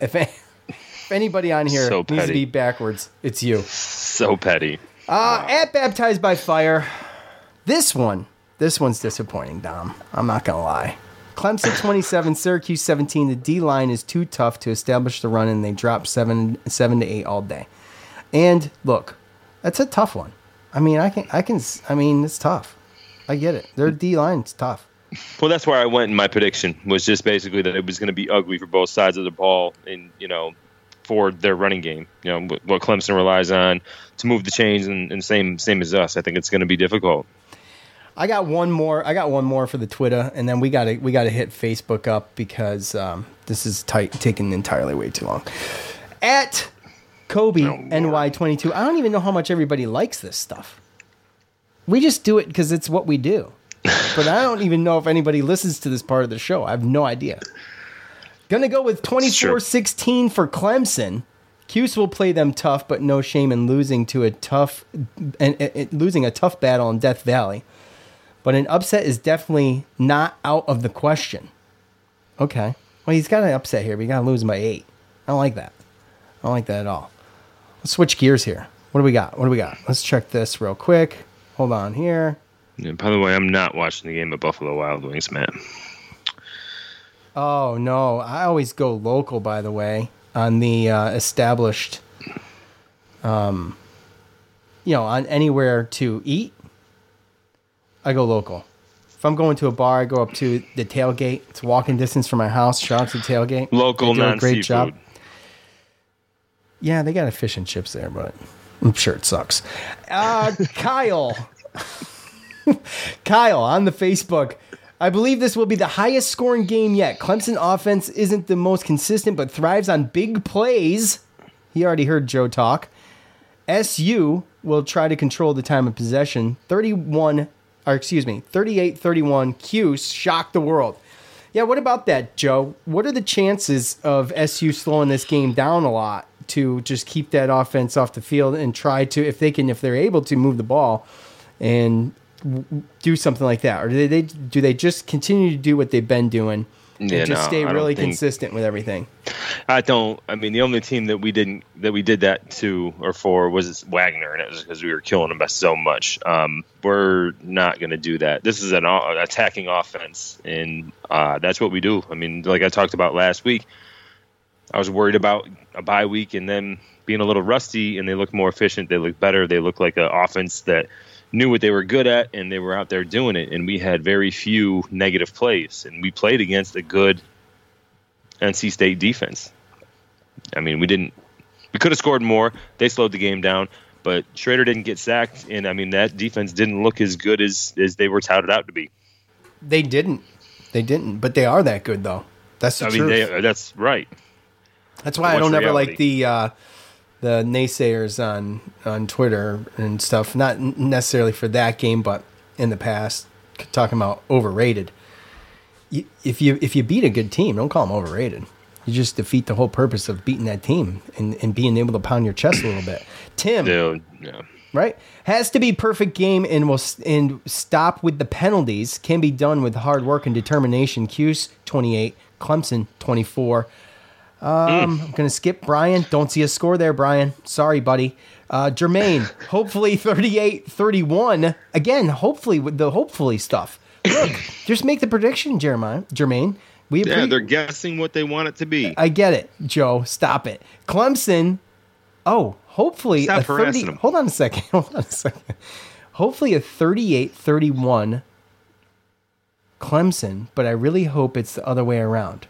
If, if anybody on here So needs to be backwards, it's you. So petty. Uh, at baptized by fire. This one, this one's disappointing, Dom. I'm not gonna lie. Clemson 27, Syracuse 17. The D line is too tough to establish the run, and they drop seven, seven to eight all day. And look, that's a tough one. I mean, I can, I can, I mean, it's tough. I get it. Their D line's tough. Well, that's where I went in my prediction was just basically that it was going to be ugly for both sides of the ball, and you know, for their running game. You know what- Clemson relies on to move the chains, and, and same same as us. I think it's going to be difficult. I got one more. I got one more for the Twitter, and then we got to we got to hit Facebook up because um, this is tight, taking entirely way too long. At Kobe NY twenty two, I don't even know how much everybody likes this stuff. We just do it because it's what we do, but I don't even know if anybody listens to this part of the show. I have no idea. Gonna go with 24-16 for Clemson. Cuse will play them tough, but no shame in losing to a tough and, and losing a tough battle in Death Valley but an upset is definitely not out of the question. Okay. Well, he's got an upset here, but he got to lose by eight. I don't like that. I don't like that at all. Let's switch gears here. What do we got? What do we got? Let's check this real quick. Hold on here. Yeah, by the way, I'm not watching the game of Buffalo Wild Wings, Matt. Oh no, I always go local. By the way, on the uh, established, um, you know, on anywhere to eat, I go local. If I'm going to a bar, I go up to the tailgate. It's walking distance from my house. Shout out to the tailgate. Local, They do a non great job. seafood. Yeah, they got a fish and chips there, but I'm sure it sucks. Uh, Kyle. Kyle on the Facebook. I believe this will be the highest scoring game yet. Clemson offense isn't the most consistent, but thrives on big plays. He already heard Joe talk. SU will try to control the time of possession. 31, or excuse me, 38 31. Cuse shocked the world. Yeah, what about that, Joe? What are the chances of SU slowing this game down a lot to just keep that offense off the field and try to, if they can, if they're able to move the ball and do something like that, or do they do they just continue to do what they've been doing and just no, stay really think- consistent with everything? I don't. I mean, the only team that we didn't that we did that to or for was Wagner, and it was because we were killing them by so much. Um, we're not going to do that. This is an attacking offense, and uh, that's what we do. I mean, like I talked about last week, I was worried about a bye week and then being a little rusty, and they look more efficient. They look better. They look like an offense that knew what they were good at, and they were out there doing it. And we had very few negative plays, and we played against a good NC State defense. I mean, we didn't. We could have scored more. They slowed the game down, but Shrader didn't get sacked, and I mean that defense didn't look as good as as they were touted out to be. They didn't. They didn't, but they are that good though. That's the I mean, they, that's right. That's why I don't ever like the uh, the naysayers on on Twitter and stuff. Not necessarily for that game, but in the past, talking about overrated. You, if you if you beat a good team, don't call them overrated. You just defeat the whole purpose of beating that team and, and being able to pound your chest a little bit. Tim, Dude, yeah. right? Has to be perfect game and will and stop with the penalties. Can be done with hard work and determination. Cuse twenty eight, Clemson twenty four. Um, I'm gonna skip Brian. Don't see a score there, Brian. Sorry, buddy. Uh, Jermaine, hopefully 38-31. Again, hopefully with the hopefully stuff. Look, just make the prediction, Jeremiah. Jermaine. We Yeah, appre- they're guessing what they want it to be. I get it, Joe. Stop it. Clemson. Oh, hopefully Stop a 30. harassing 'em. Hold on a second. Hold on a second. Hopefully a 38-31 Clemson, but I really hope it's the other way around.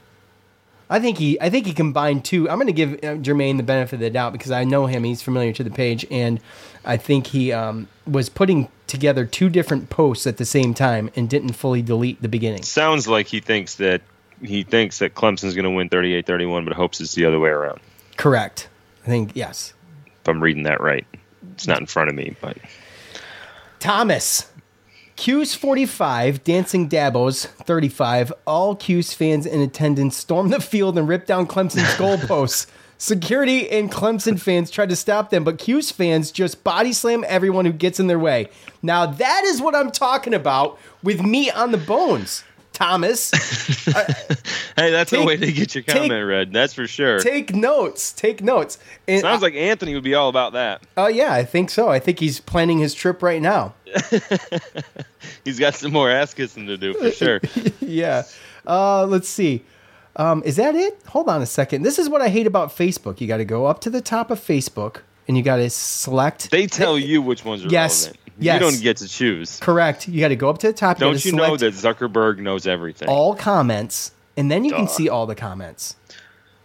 I think he I think he combined two. I'm going to give uh, Jermaine the benefit of the doubt because I know him. He's familiar to the page and I think he um, was putting together two different posts at the same time and didn't fully delete the beginning. Sounds like he thinks that he thinks that Clemson's going to win 38-31, but hopes it's the other way around. Correct. I think yes. If I'm reading that right, it's not in front of me, but Thomas. Q's 45, Dancing Dabos 35. All Q's fans in attendance stormed the field and ripped down Clemson's goalposts. Security and Clemson fans tried to stop them, but Q's fans just body slam everyone who gets in their way. Now, that is what I'm talking about with meat on the bones, Thomas. Uh, hey, that's Take- a way to get your take- comment read. That's for sure. Take notes. Take notes. And Sounds like Anthony would be all about that. Oh, yeah, I think so. I think he's planning his trip right now. He's got some more ass kissing to do for sure. yeah. Uh, let's see. Um, is that it? Hold on a second. This is what I hate about Facebook. You got to go up to the top of Facebook and you got to select. They tell you which ones are Yes. relevant. Yes. You don't get to choose. Correct. You got to go up to the top. Don't gotta you know that Zuckerberg knows everything? all comments, and then you can see all the comments.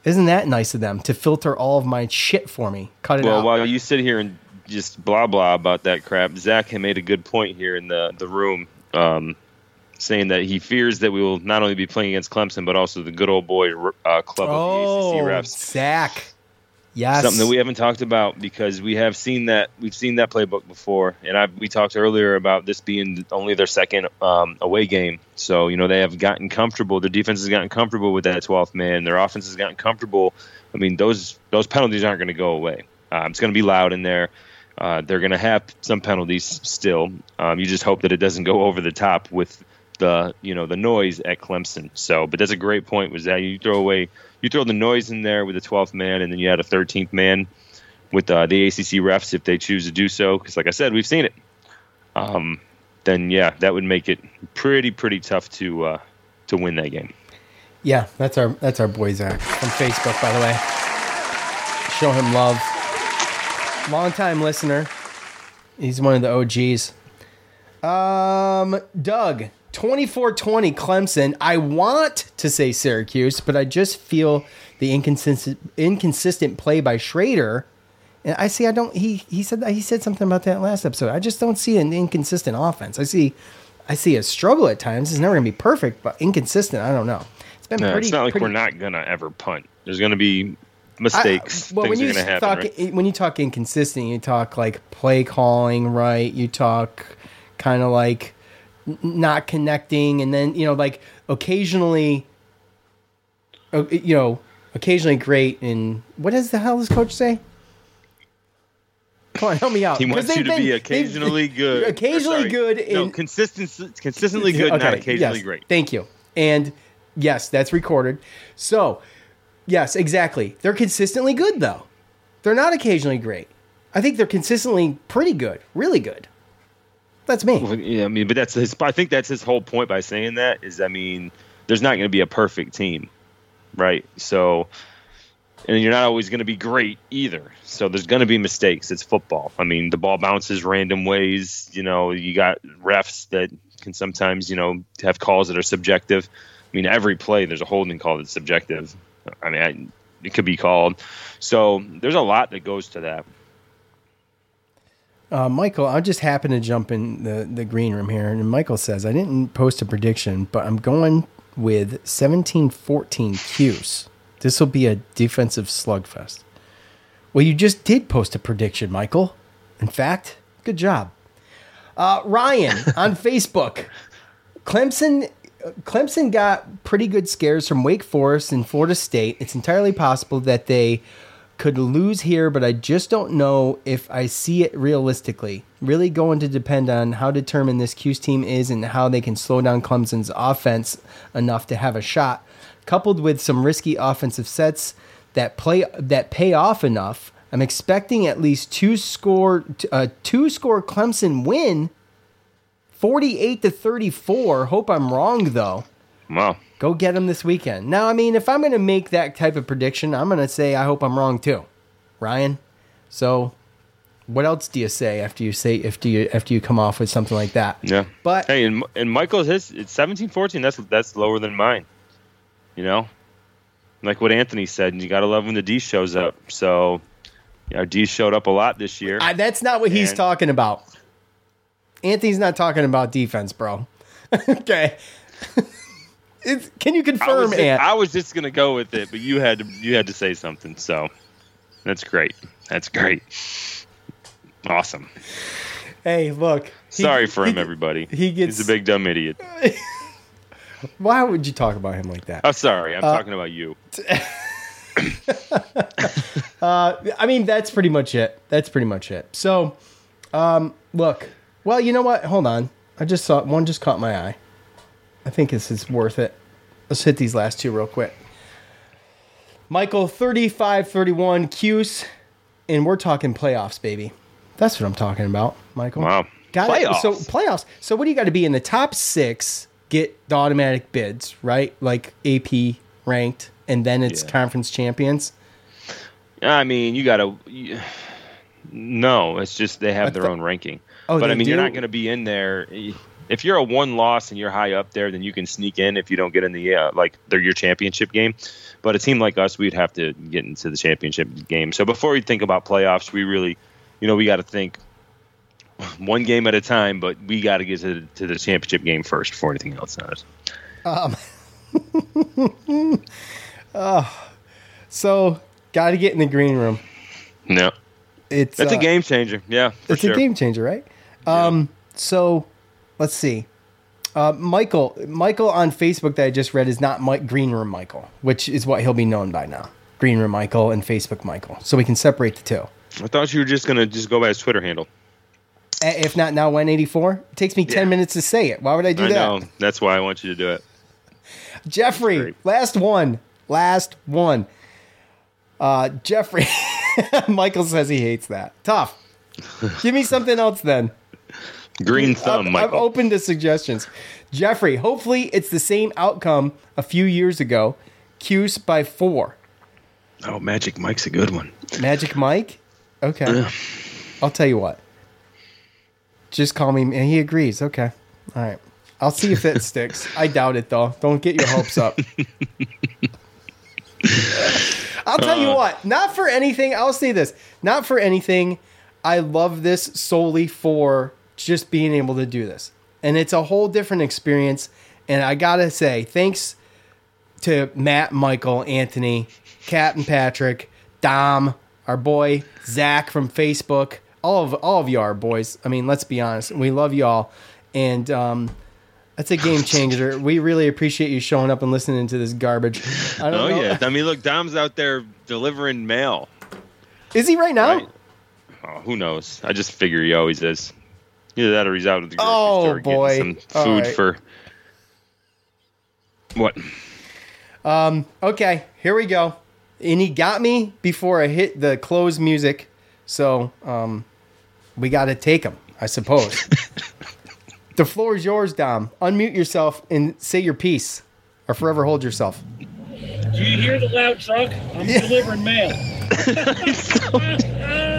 Isn't that nice of them to filter all of my shit for me? Cut it well, out. while you sit here and just blah blah about that crap, Zach had made a good point here in the the room, um, saying that he fears that we will not only be playing against Clemson but also the good old boy uh, club oh, of the ACC refs. Zach. Yes. Something that we haven't talked about because we have seen that we've seen that playbook before, and I we talked earlier about this being only their second um, away game. So you know they have gotten comfortable. Their defense has gotten comfortable with that 12th man. Their offense has gotten comfortable. I mean those those penalties aren't going to go away. Um, it's going to be loud in there. Uh, they're going to have some penalties still. Um, you just hope that it doesn't go over the top with the you know the noise at Clemson. So, but that's a great point. Was that you throw away you throw the noise in there with the 12th man, and then you add a 13th man with uh, the ACC refs if they choose to do so. Because, like I said, we've seen it. Um, then yeah, that would make it pretty pretty tough to uh, to win that game. Yeah, that's our that's our boy Zach from Facebook, by the way. Show him love. Long time listener. He's one of the OGs. Um, Doug, 24-20 Clemson. I want to say Syracuse, but I just feel the inconsistent inconsistent play by Shrader. And I see I don't he he said that he said something about that last episode. I just don't see an inconsistent offense. I see I see a struggle at times. It's never gonna be perfect, but inconsistent, I don't know. It's been No, pretty it's not like pretty- we're not gonna ever punt. There's gonna be mistakes. I- well, when you gonna happen. talk right? when you talk inconsistent, you talk like play calling, right? You talk kind of like not connecting, and then you know, like occasionally, you know, occasionally great. And what does the hell does coach say? Come on, help me out. He wants you to be occasionally good. Occasionally sorry, good. In, no, consistent, consistently good, not occasionally yes, great. Thank you. And yes, that's recorded. So, yes, exactly. They're consistently good, though. They're not occasionally great. I think they're consistently pretty good, really good. That's me. Well, Yeah, I mean, but that's his. I think that's his whole point by saying that is, I mean, there's not going to be a perfect team, right? So, and you're not always going to be great either. So there's going to be mistakes. It's football. I mean, the ball bounces random ways. You know, you got refs that can sometimes, you know, have calls that are subjective. I mean, every play there's a holding call that's subjective. I mean, I, it could be called. So there's a lot that goes to that. Uh, Michael, I just happened to jump in the, the green room here, and Michael says, I didn't post a prediction, but I'm going with 17-14 Cuse. This will be a defensive slugfest. Well, you just did post a prediction, Michael. In fact, good job. Uh, Ryan on Facebook. Clemson Clemson got pretty good scares from Wake Forest and Florida State. It's entirely possible that they could lose here, but I just don't know if I see it realistically. Really going to depend on how determined this Q's team is and how they can slow down Clemson's offense enough to have a shot, coupled with some risky offensive sets that play that pay off enough. I'm expecting at least two score a uh, two score Clemson win 48 to 34. Hope I'm wrong though. Wow. Go get them this weekend. Now, I mean, if I'm going to make that type of prediction, I'm going to say I hope I'm wrong too, Ryan. So, what else do you say after you say after you after you come off with something like that? Yeah. But- hey, and, and Michael's his it's seventeen fourteen. That's that's lower than mine. You know, like what Anthony said, and you gotta love when the D shows up. So, our D showed up a lot this year. I, that's not what he's talking about. Anthony's not talking about defense, bro. okay. it's, can you I was, confirm, just, Ant? I was just gonna go with it, but you had to you had to say something. So, that's great. That's great. Awesome. hey, look. he- Sorry for him, he- everybody. he gets- He's a big dumb idiot. Why would you talk about him like that? I'm sorry. Uh, I'm talking about you. I mean, that's pretty much it. That's pretty much it. So, um, look. Well, you know what? Hold on. I just saw one just caught my eye. I think this is worth it. Let's hit these last two real quick. Michael, 35 31 Cuse, and we're talking playoffs, baby. That's what I'm talking about, Michael. Wow. Got it. So Playoffs. playoffs. So what do you got to be in the top six? Get the automatic bids, right? Like AP ranked, and then it's Yeah. conference champions. I mean, you gotta. You, no, it's just they have their own ranking. Oh, but I mean, you're not going to be in there. If you're a one loss and you're high up there, then you can sneak in if you don't get in the uh, like they're your championship game. But a team like us, we'd have to get into the championship game. So before we think about playoffs, we really, you know, we got to think one game at a time. But we got to get to, to the championship game first before anything else does. So, got to get in the green room. No, It's that's uh, a game changer. Yeah, for It's sure. a game changer, right? Um, so let's see. Uh, Michael, Michael on Facebook that I just read is not Mike Green Room Michael, which is what he'll be known by now. Green Room Michael and Facebook Michael. So we can separate the two. I thought you were just going to just go by his Twitter handle. If not now, when 84? It takes me 10 Yeah. minutes to say it. Why would I do I that? know. That's why I want you to do it. Jeffrey, Great. last one. Last one. Uh, Jeffrey. Michael says he hates that. Tough. Give me something else then. Green thumb, I'm, I'm Michael. open to suggestions. Jeffrey, hopefully it's the same outcome a few years ago. Cuse by four. oh, Magic Mike's a good one. Magic Mike? Okay. I'll tell you what. Just call me. And he agrees. Okay. All right. I'll see if it sticks. I doubt it, though. Don't get your hopes up. I'll tell you uh, what. Not for anything. I'll say this. Not for anything. I love this solely for just being able to do this. And it's a whole different experience. And I got to say, thanks to Matt, Michael, Anthony, Kat, and Patrick, Dom, our boy Zach from Facebook. All of all of you are boys. I mean, let's be honest. We love you all, and um, that's a game changer. we really appreciate you showing up and listening to this garbage. I don't Oh know. yeah. I mean, look, Dom's out there delivering mail. Is he right now? Right. Oh, who knows? I just figure he always is. Either that or he's out at the grocery Oh, store boy. getting some food right. for what? Um, Okay, here we go. And he got me before I hit the close music, so um, we got to take him, I suppose. the floor is yours, Dom. Unmute yourself and say your piece, or forever hold yourself. Do you hear the loud truck? I'm delivering mail.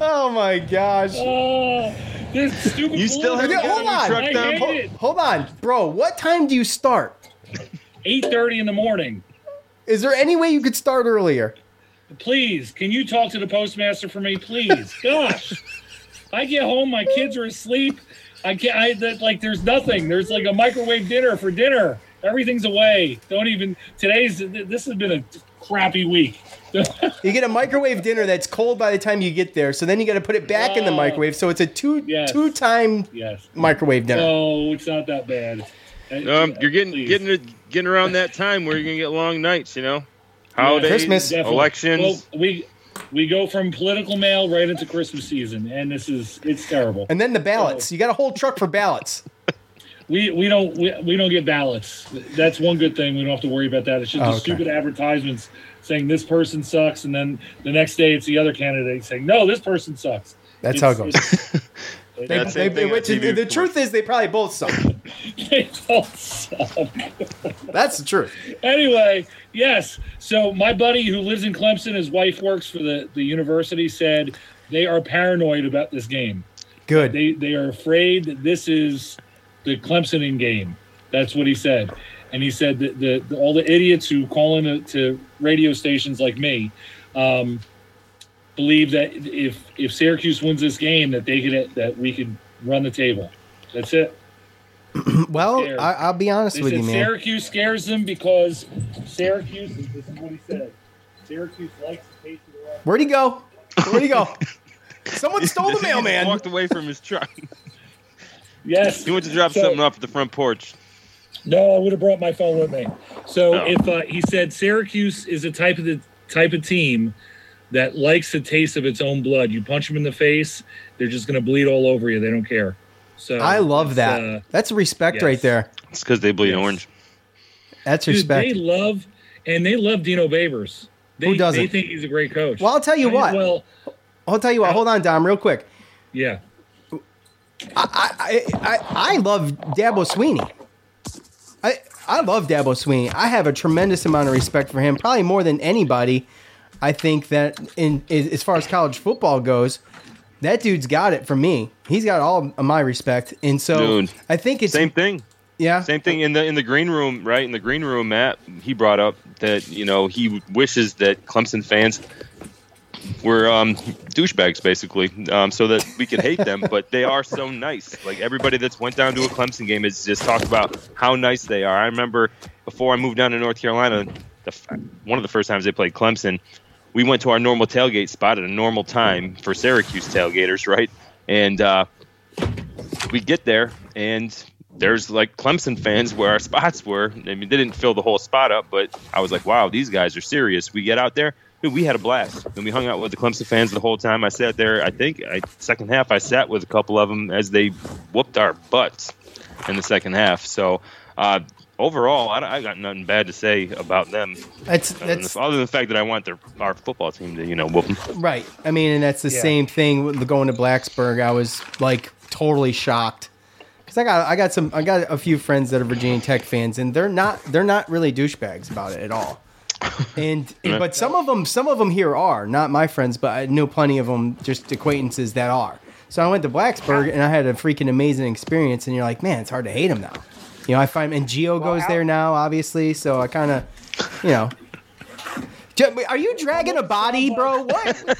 Oh my gosh. Oh, this stupid. You still haven't hold got a new on. truck, I Hold, hold on, bro. What time do you start? 8:30 in the morning. Is there any way you could start earlier? Please, can you talk to the postmaster for me, please? Gosh, I get home, my kids are asleep. I can't. I that, like. There's nothing. There's like a microwave dinner for dinner. Everything's away. Don't even. Today's. This has been a crappy week. You get a microwave dinner that's cold by the time you get there, so then you got to put it back in the microwave. So it's a two Yes. two time yes. microwave dinner. No, it's not that bad. Um, you're getting Please. getting getting around that time where you're gonna get long nights. You know, holidays, Christmas. Definitely. elections. Well, we we go from political mail right into Christmas season, and this is it's terrible. And then the ballots. You got a whole truck for ballots. We we don't we, we don't get ballots. That's one good thing. We don't have to worry about that. It's just Oh, the okay. stupid advertisements saying this person sucks, and then the next day it's the other candidate saying no, this person sucks. That's It's- how it goes. it's- They, That's they- same thing on which is- TV, the truth is, they probably both suck. they all suck. That's the truth. anyway, yes. So my buddy who lives in Clemson, his wife works for the, the university, said they are paranoid about this game. Good. They they are afraid that this is the Clemson in game. That's what he said. And he said that the, the all the idiots who call in to radio stations like me um, believe that if if Syracuse wins this game, that they could that we could run the table. That's it. well. I, I'll be honest They with said you, man. Syracuse scares them because Syracuse. This is what he said. Syracuse likes to taste of the rock. Where'd he go? Where'd he go? Someone stole the He mailman. walked away from his truck. Yes. He went to drop So- something off at the front porch. No, I would have brought my phone with me. So Oh. if uh, he said Syracuse is a type of the type of team that likes the taste of its own blood, you punch them in the face, they're just going to bleed all over you. They don't care. So I love that. uh, That's respect yes. right there. It's because they bleed Yes. orange. That's dude, respect. they love and they love Dino Babers. They, Who doesn't? They think he's a great coach. Well, I'll tell you I- what. Well, I'll tell you what. Hold on, Dom, real quick. yeah. I, I, I I love Dabo Swinney. I I love Dabo Swinney. I have a tremendous amount of respect for him, probably more than anybody. I think that in, as far as college football goes, that dude's got it for me. He's got all of my respect, and so Dude. I think it's Same thing. yeah. Same thing in the in the green room, right? In the green room, Matt he brought up that you know he wishes that Clemson fans were um, douchebags, basically, um, so that we can hate them. but they are so nice. Like everybody that's went down to a Clemson game has just talked about how nice they are. I remember before I moved down to North Carolina, the, one of the first times they played Clemson, we went to our normal tailgate spot at a normal time for Syracuse tailgaters, right? And uh, we get there and there's like Clemson fans where our spots were. I mean, they didn't fill the whole spot up, but I was like, wow, these guys are serious. We get out there, dude, we had a blast. And we hung out with the Clemson fans the whole time. I sat there. I think I, second half, I sat with a couple of them as they whooped our butts in the second half. So uh, overall, I, I got nothing bad to say about them. That's Other than, that's the, other than the fact that I want their our football team to you know whoop them. right. I mean, and that's the Yeah. same thing with going to Blacksburg. I was like totally shocked because I got I got some I got a few friends that are Virginia Tech fans, and they're not they're not really douchebags about it at all. And, and- but some of them some of them here are not my friends, but I know plenty of them just acquaintances that are. So I went to Blacksburg and I had a freaking amazing experience. And you're like, man, it's hard to hate them now. You know, I find and Geo goes there now, obviously. So I kind of, you know. Are you dragging a body, bro? What?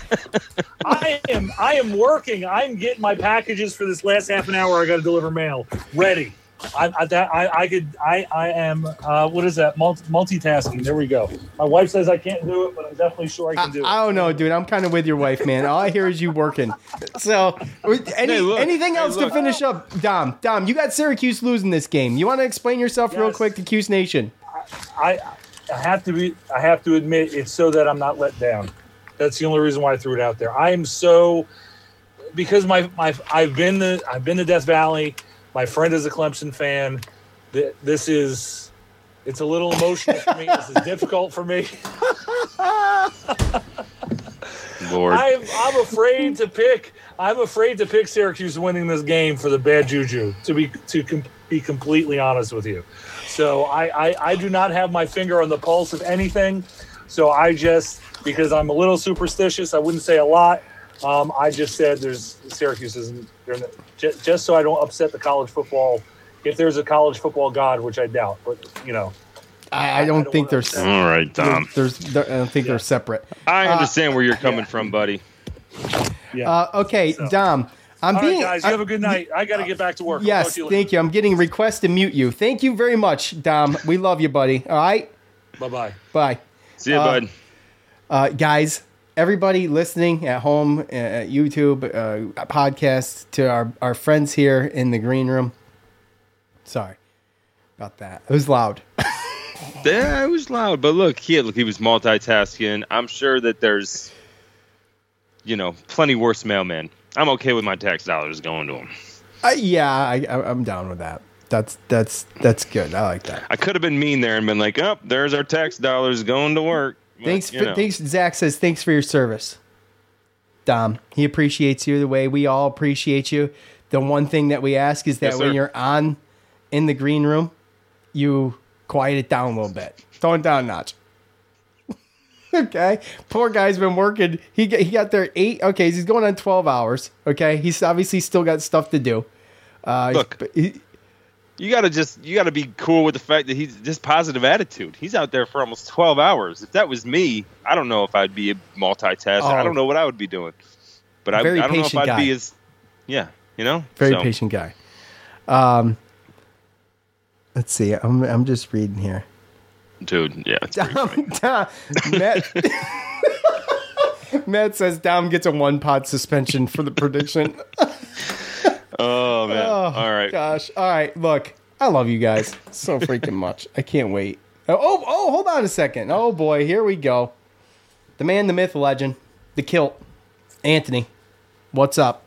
I am I am working. I'm getting my packages for this last half an hour. I got to deliver mail. Ready. I, I, that, I, I could I I am uh, what is that Multi, multitasking? There we go. My wife says I can't do it, but I'm definitely sure I I, can do it. I don't know, dude. I'm kind of with your wife, man. All I hear is you working. So, any, Hey, look. anything Hey, else to finish up, Dom? Dom, you got Syracuse losing this game. You want to explain yourself real quick to Cuse Nation? I I have to be I have to admit it's so that I'm not let down. That's the only reason why I threw it out there. I am so because my my I've been to I've been to Death Valley. My friend is a Clemson fan. This is it's a little emotional for me. This is difficult for me. Lord, I'm I'm afraid to pick. I'm afraid to pick Syracuse winning this game for the bad juju. To be to com- be completely honest with you, so I, I I do not have my finger on the pulse of anything. So I just because I'm a little superstitious, I wouldn't say a lot. Um, I just said there's Syracuse isn't they're not, just, just so I don't upset the college football. If there's a college football god, which I doubt, but you know, I, I don't don't think wanna- they're. all right, Tom. There's, there, I don't think they're separate. I understand where you're coming from, buddy. yeah. Uh, okay, So- Dom. I'm All right, being. guys, you have a good night. I got to get back to work. Yes, you thank you. I'm getting requests to mute you. Thank you very much, Dom. We love you, buddy. All right, Bye bye. bye. See you, Uh, bud. uh, guys, everybody listening at home, uh, at YouTube, uh, podcast, to our, our friends here in the green room. Sorry about that. It was loud. Yeah, it was loud, but look, he look he was multitasking. I'm sure that there's, you know, plenty worse mailmen. I'm okay with my tax dollars going to him. Uh, yeah, I, I, I'm down with that. That's that's that's good. I like that. I could have been mean there and been like, "Oh, there's our tax dollars going to work." But, Thanks. For, know. thanks. Zach says thanks for your service. Dom, he appreciates you the way we all appreciate you. The one thing that we ask is that Yes, when you're on in the green room, you quiet it down a little bit. Tone it down a notch. okay. Poor guy's been working. He got, he got there eight. Okay, he's going on twelve hours. Okay, he's obviously still got stuff to do. Uh, Look. he- you got to just you got to be cool with the fact that he's just positive attitude. He's out there for almost 12 hours. If that was me, I don't know if I'd be a multitasker. I Oh. don't know what I would be doing. But I, I don't know if I'd guy. be as yeah, you know. very So, patient guy. Um, let's see. I'm I'm just reading here. dude. Yeah, Dom. Dom, Matt, Matt says Dom gets a one pod suspension for the prediction. Oh man. Oh, All right. Gosh. All right. Look, I love you guys so freaking much. I can't wait. Oh, oh, oh, hold on a second. Oh boy, here we go. The man, the myth, the legend, the kilt, Anthony. What's up?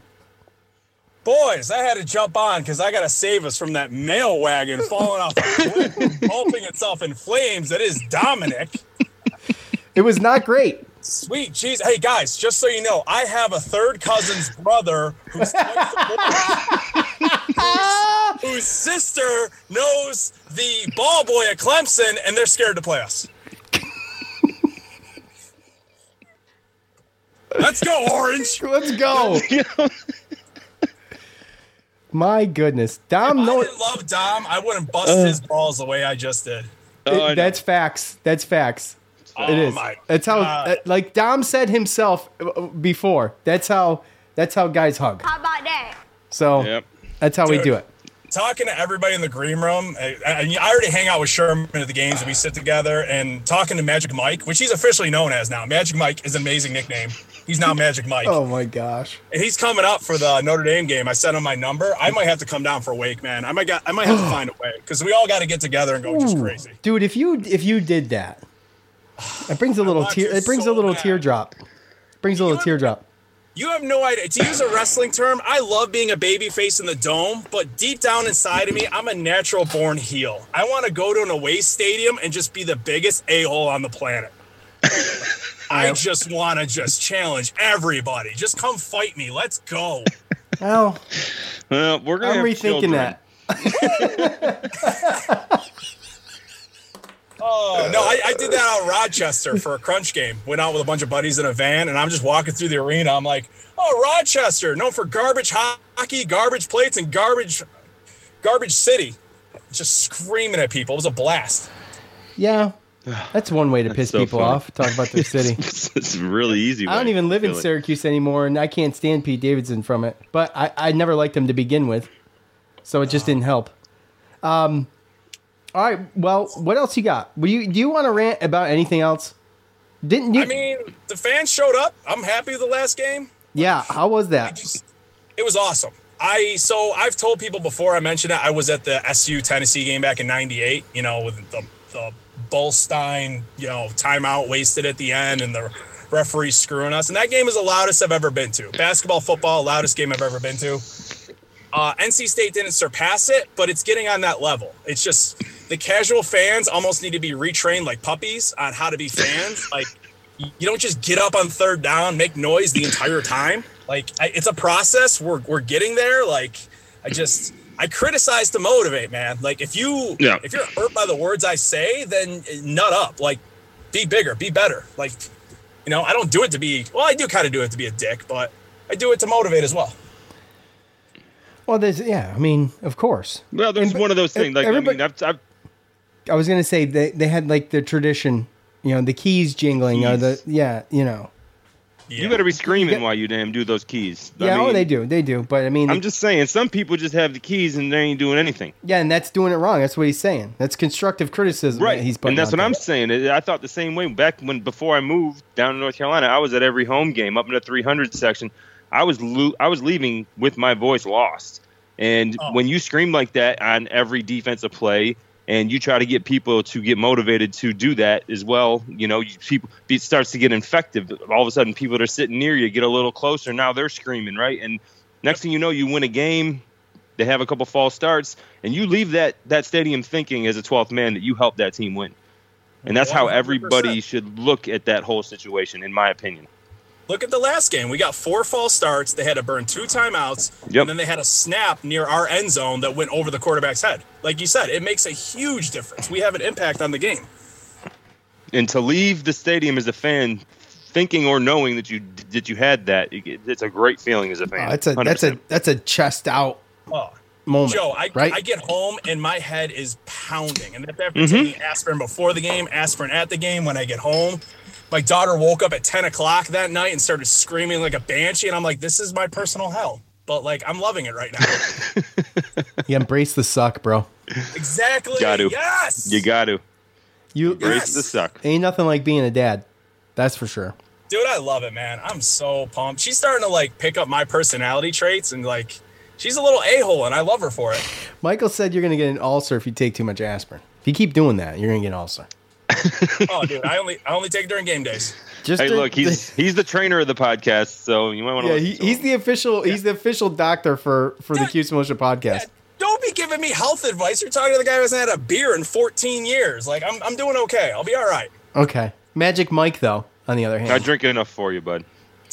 Boys, I had to jump on because I got to save us from that mail wagon falling off a cliff, engulfing itself in flames. That is Dominic. It was not great. Sweet jeez. Hey, guys, just so you know, I have a third cousin's brother who's twice the boy, whose, whose sister knows the ball boy at Clemson, and they're scared to play us. Let's go, Orange. Let's go. My goodness, Dom. If I No, didn't love Dom, I wouldn't bust his uh. balls the way I just did. Oh, I that's facts. That's facts. It Oh is. That's how, God. uh, like Dom said himself uh, before. That's how. That's how guys hug. How about that? So Yep. that's how we do it. talking to everybody in the green room. I, I, I already hang out with Sherman at the games, and we sit together and talking to Magic Mike, which he's officially known as now. Magic Mike is an amazing nickname. He's now Magic Mike. Oh my gosh. And he's coming up for the Notre Dame game. I sent him my number. I might have to come down for a wake, man. I might got, I might have to find a way because we all got to get together and go just crazy. Dude, if you if you did that, it brings a little tear. It brings so a little bad. teardrop. Brings a little know- teardrop. You have no idea. To use a wrestling term, I love being a baby face in the dome, but deep down inside of me, I'm a natural born heel. I want to go to an away stadium and just be the biggest a hole on the planet. I just want to just challenge everybody. Just come fight me. Let's go. Well, Well, we're gonna I'm rethinking children. that. Oh no, I, I did that out in Rochester for a crunch game. Went out with a bunch of buddies in a van, and I'm just walking through the arena. I'm like, oh, Rochester, known for garbage hockey, garbage plates, and garbage, garbage city. Just screaming at people. It was a blast. Yeah, that's one way to piss so people funny. off. Talk about their city. it's a really easy. I don't even to live in. Syracuse anymore, and I can't stand Pete Davidson from it. But I, I never liked him to begin with, so it just didn't help. Um, all right. Well, what else you got? Will you do you want to rant about anything else? Didn't you? I mean, the fans showed up. I'm happy with the last game. yeah. How was that? Just, it was awesome. I so I've told people before I mentioned it. I was at the SU Tennessee game back in '98. You know, with the the Bullstein, you know, timeout wasted at the end, and the referee screwing us. And that game is the loudest I've ever been to. Basketball, football, loudest game I've ever been to. Uh, NC State didn't surpass it, but it's getting on that level. It's just the casual fans almost need to be retrained like puppies on how to be fans. like you don't just get up on third down, make noise the entire time. Like I, it's a process. We're we're getting there. Like I just I criticize to motivate, man. Like if you Yeah. if you're hurt by the words I say, then nut up. Like be bigger, be better. Like you know, I don't do it to be. Well, I do kind of do it to be a dick, but I do it to motivate as well. Well, there's yeah. I mean, of course. Well, there's And- one of those things. Like I everybody- mean, I've, I've I was gonna say they they had like the tradition, you know, the keys jingling or the yeah, you know. you better be screaming Yeah. while you damn do those keys. I Yeah, oh, they do, they do. But I mean, I'm just saying, some people just have the keys and they ain't doing anything. yeah, and that's doing it wrong. That's what he's saying. That's constructive criticism. Right. that he's putting and that's out what I'm saying. I thought the same way back when before I moved down to North Carolina. I was at every home game up in the 300 section. I was lo- I was leaving with my voice lost. And Oh. when you scream like that on every defensive play, and you try to get people to get motivated to do that as well, you know, you, people it starts to get infective. All of a sudden, people that are sitting near you get a little closer. Now they're screaming, right? And next thing you know, you win a game. They have a couple false starts, and you leave that that stadium thinking as a 12th man that you helped that team win. And that's how 100%. everybody should look at that whole situation, in my opinion. Look at the last game. We got four false starts. They had to burn two timeouts, Yep. and then they had a snap near our end zone that went over the quarterback's head. Like you said, it makes a huge difference. We have an impact on the game. And to leave the stadium as a fan, thinking or knowing that you that you had that, it's a great feeling as a fan. Oh, that's a that's a that's a chest out Oh, moment. Joe, I, right? I get home and my head is pounding. And that's after Mm-hmm. taking aspirin before the game, aspirin at the game. When I get home, my daughter woke up at 10 o'clock that night and started screaming like a banshee. And I'm like, this is my personal hell. But like, I'm loving it right now. you embrace the suck, bro. exactly. Got to. Yes. You got to You embrace Yes. the suck. ain't nothing like being a dad. That's for sure. Dude, I love it, man. I'm so pumped. She's starting to like pick up my personality traits and like, she's a little a hole and I love her for it. Michael said you're gonna get an ulcer if you take too much aspirin. If you keep doing that, you're gonna get an ulcer. Oh, dude, I only I only take it during game days. Just Hey, to- look, he's he's the trainer of the podcast, so you might want to. yeah, he, he's the official. He's the official doctor for for the Yeah. Militia podcast. Don't be giving me health advice. You're talking to the guy who hasn't had a beer in 14 years. Like, I'm, I'm doing okay. I'll be all right. Okay, Magic Mike though. On the other hand, I drink enough for you, bud.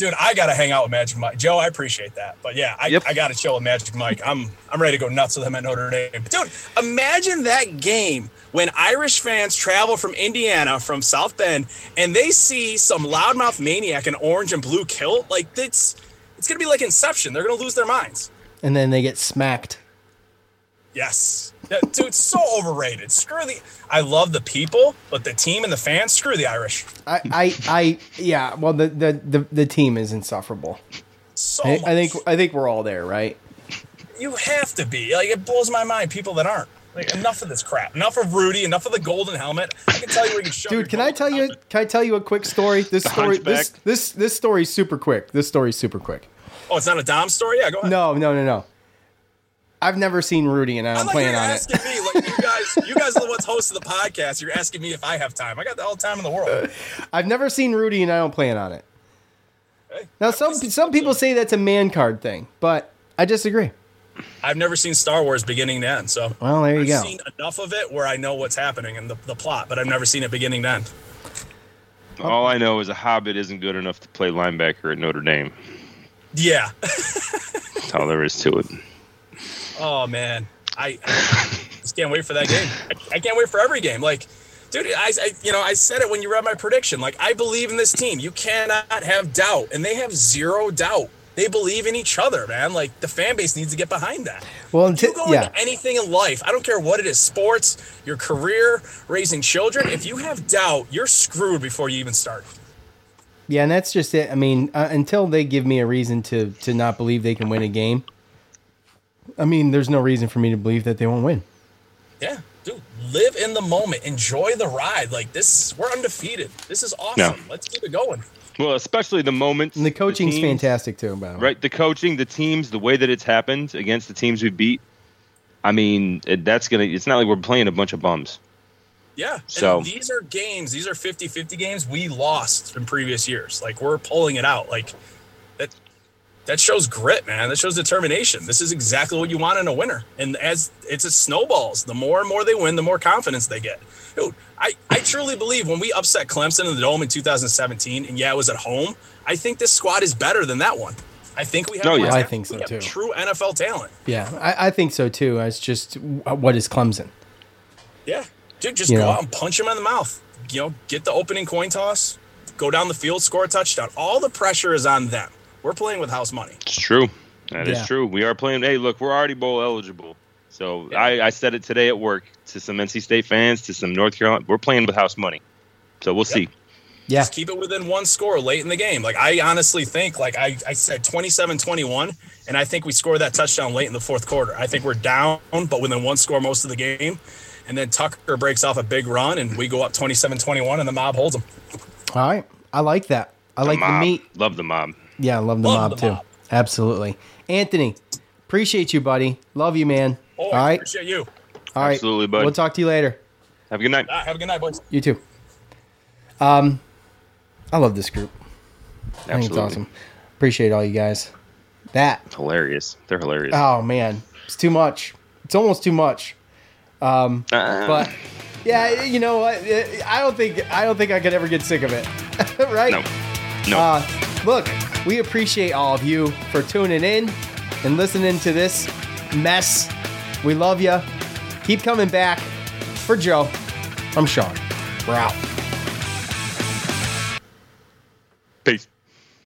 Dude, I gotta hang out with Magic Mike. Joe, I appreciate that. But yeah, I, Yep. I gotta chill with Magic Mike. I'm I'm ready to go nuts with him at Notre Dame. Dude, imagine that game when Irish fans travel from Indiana, from South Bend, and they see some loudmouth maniac in orange and blue kilt. Like it's it's gonna be like Inception. They're gonna lose their minds. and then they get smacked. Yes. Yeah, dude, it's so overrated. Screw the I love the people, but the team and the fans, screw the Irish. I, I, I, yeah. Well, the the the, the team is insufferable. So I. I think I think we're all there, right? you have to be. Like it blows my mind. People that aren't. Like enough of this crap. Enough of Rudy. Enough of the golden helmet. I can tell you where you show. Dude, can I golden tell you? Can I tell you a quick story? This story, this this this story's super quick. This story's super quick. Oh, it's not a Dom story. Yeah, go ahead. No, no, no, no. I've never seen Rudy, and I I don't thought plan you were on it. asking me, like you guys, you guys are the ones hosting the podcast. You're asking me if I have time. I got all the time in the world. I've never seen Rudy, and I don't plan on it. Hey, Now, I've some some people say that's a man card thing, but I disagree. I've never seen Star Wars beginning to end, so Well, there you I've go. seen enough of it where I know what's happening and the, the plot, but I've never seen it beginning to end. All I know is a Hobbit isn't good enough to play linebacker at Notre Dame. Yeah. That's all there is to it. Oh man, I, I just can't wait for that game. I, I can't wait for every game. Like, dude, I, I, you know, I said it when you read my prediction. Like, I believe in this team. You cannot have doubt, and they have zero doubt. They believe in each other, man. Like the fan base needs to get behind that. Well, If you go yeah, into anything in life, I don't care what it is, sports, your career, raising children. If you have doubt, you're screwed before you even start. yeah, and that's just it. I mean, uh, until they give me a reason to to not believe they can win a game, I mean, there's no reason for me to believe that they won't win. Yeah, dude, live in the moment, enjoy the ride. Like this, we're undefeated. This is awesome. Yeah. Let's keep it going. Well, especially the moments. And the coaching's teams, fantastic too, by the way. Right, the coaching, the teams, the way that it's happened against the teams we beat. I mean, it- that's gonna. It's not like we're playing a bunch of bums. Yeah. So- and these are games, these are 50-50 games we lost in previous years. Like we're pulling it out. Like that that shows grit, man. That shows determination. This is exactly what you want in a winner. And as it's a snowballs, the more and more they win, the more confidence they get. Dude, I, I truly believe when we upset Clemson in the dome in 2017, and yeah, it was at home, I think this squad is better than that one. I think we have Oh, yeah. I think so, we have too. True NFL talent. Yeah, I, I think so too. It's just what is Clemson? Yeah. Dude, just You go know? out and punch him in the mouth. You know, get the opening coin toss, go down the field, score a touchdown. All the pressure is on them. We're playing with house money. It's true. That is Yeah. true. We are playing. Hey, look, we're already bowl eligible. So I, I said it today at work to some NC State fans, to some North Carolina. We're playing with house money. So we'll see. Yeah, Just keep it within one score late in the game. Like, I honestly think, like, I, I said 27 21, and I think we score that touchdown late in the fourth quarter. I think we're down, but within one score most of the game. And then Tucker breaks off a big run, and we go up 27 21, and the mob holds them. all right. I like that. I like the meat. Love the mob. Yeah, I love the Love mob the too. mob. Absolutely, Anthony. Appreciate you, buddy. Love you, man. Oh, all I right, appreciate you. all right. Absolutely, buddy. We'll talk to you later. Have a good night. Ah, have a good night, boys. You too. Um, I love this group. I think it's awesome. Appreciate all you guys. That Hilarious. They're hilarious. oh man, it's too much. It's almost too much. Uh, But yeah, you know what? I don't think I don't think I could ever get sick of it. right? no. No. Uh, look, we appreciate all of you for tuning in and listening to this mess. We love you. Keep coming back. For Joe, I'm Sean. We're out. Peace.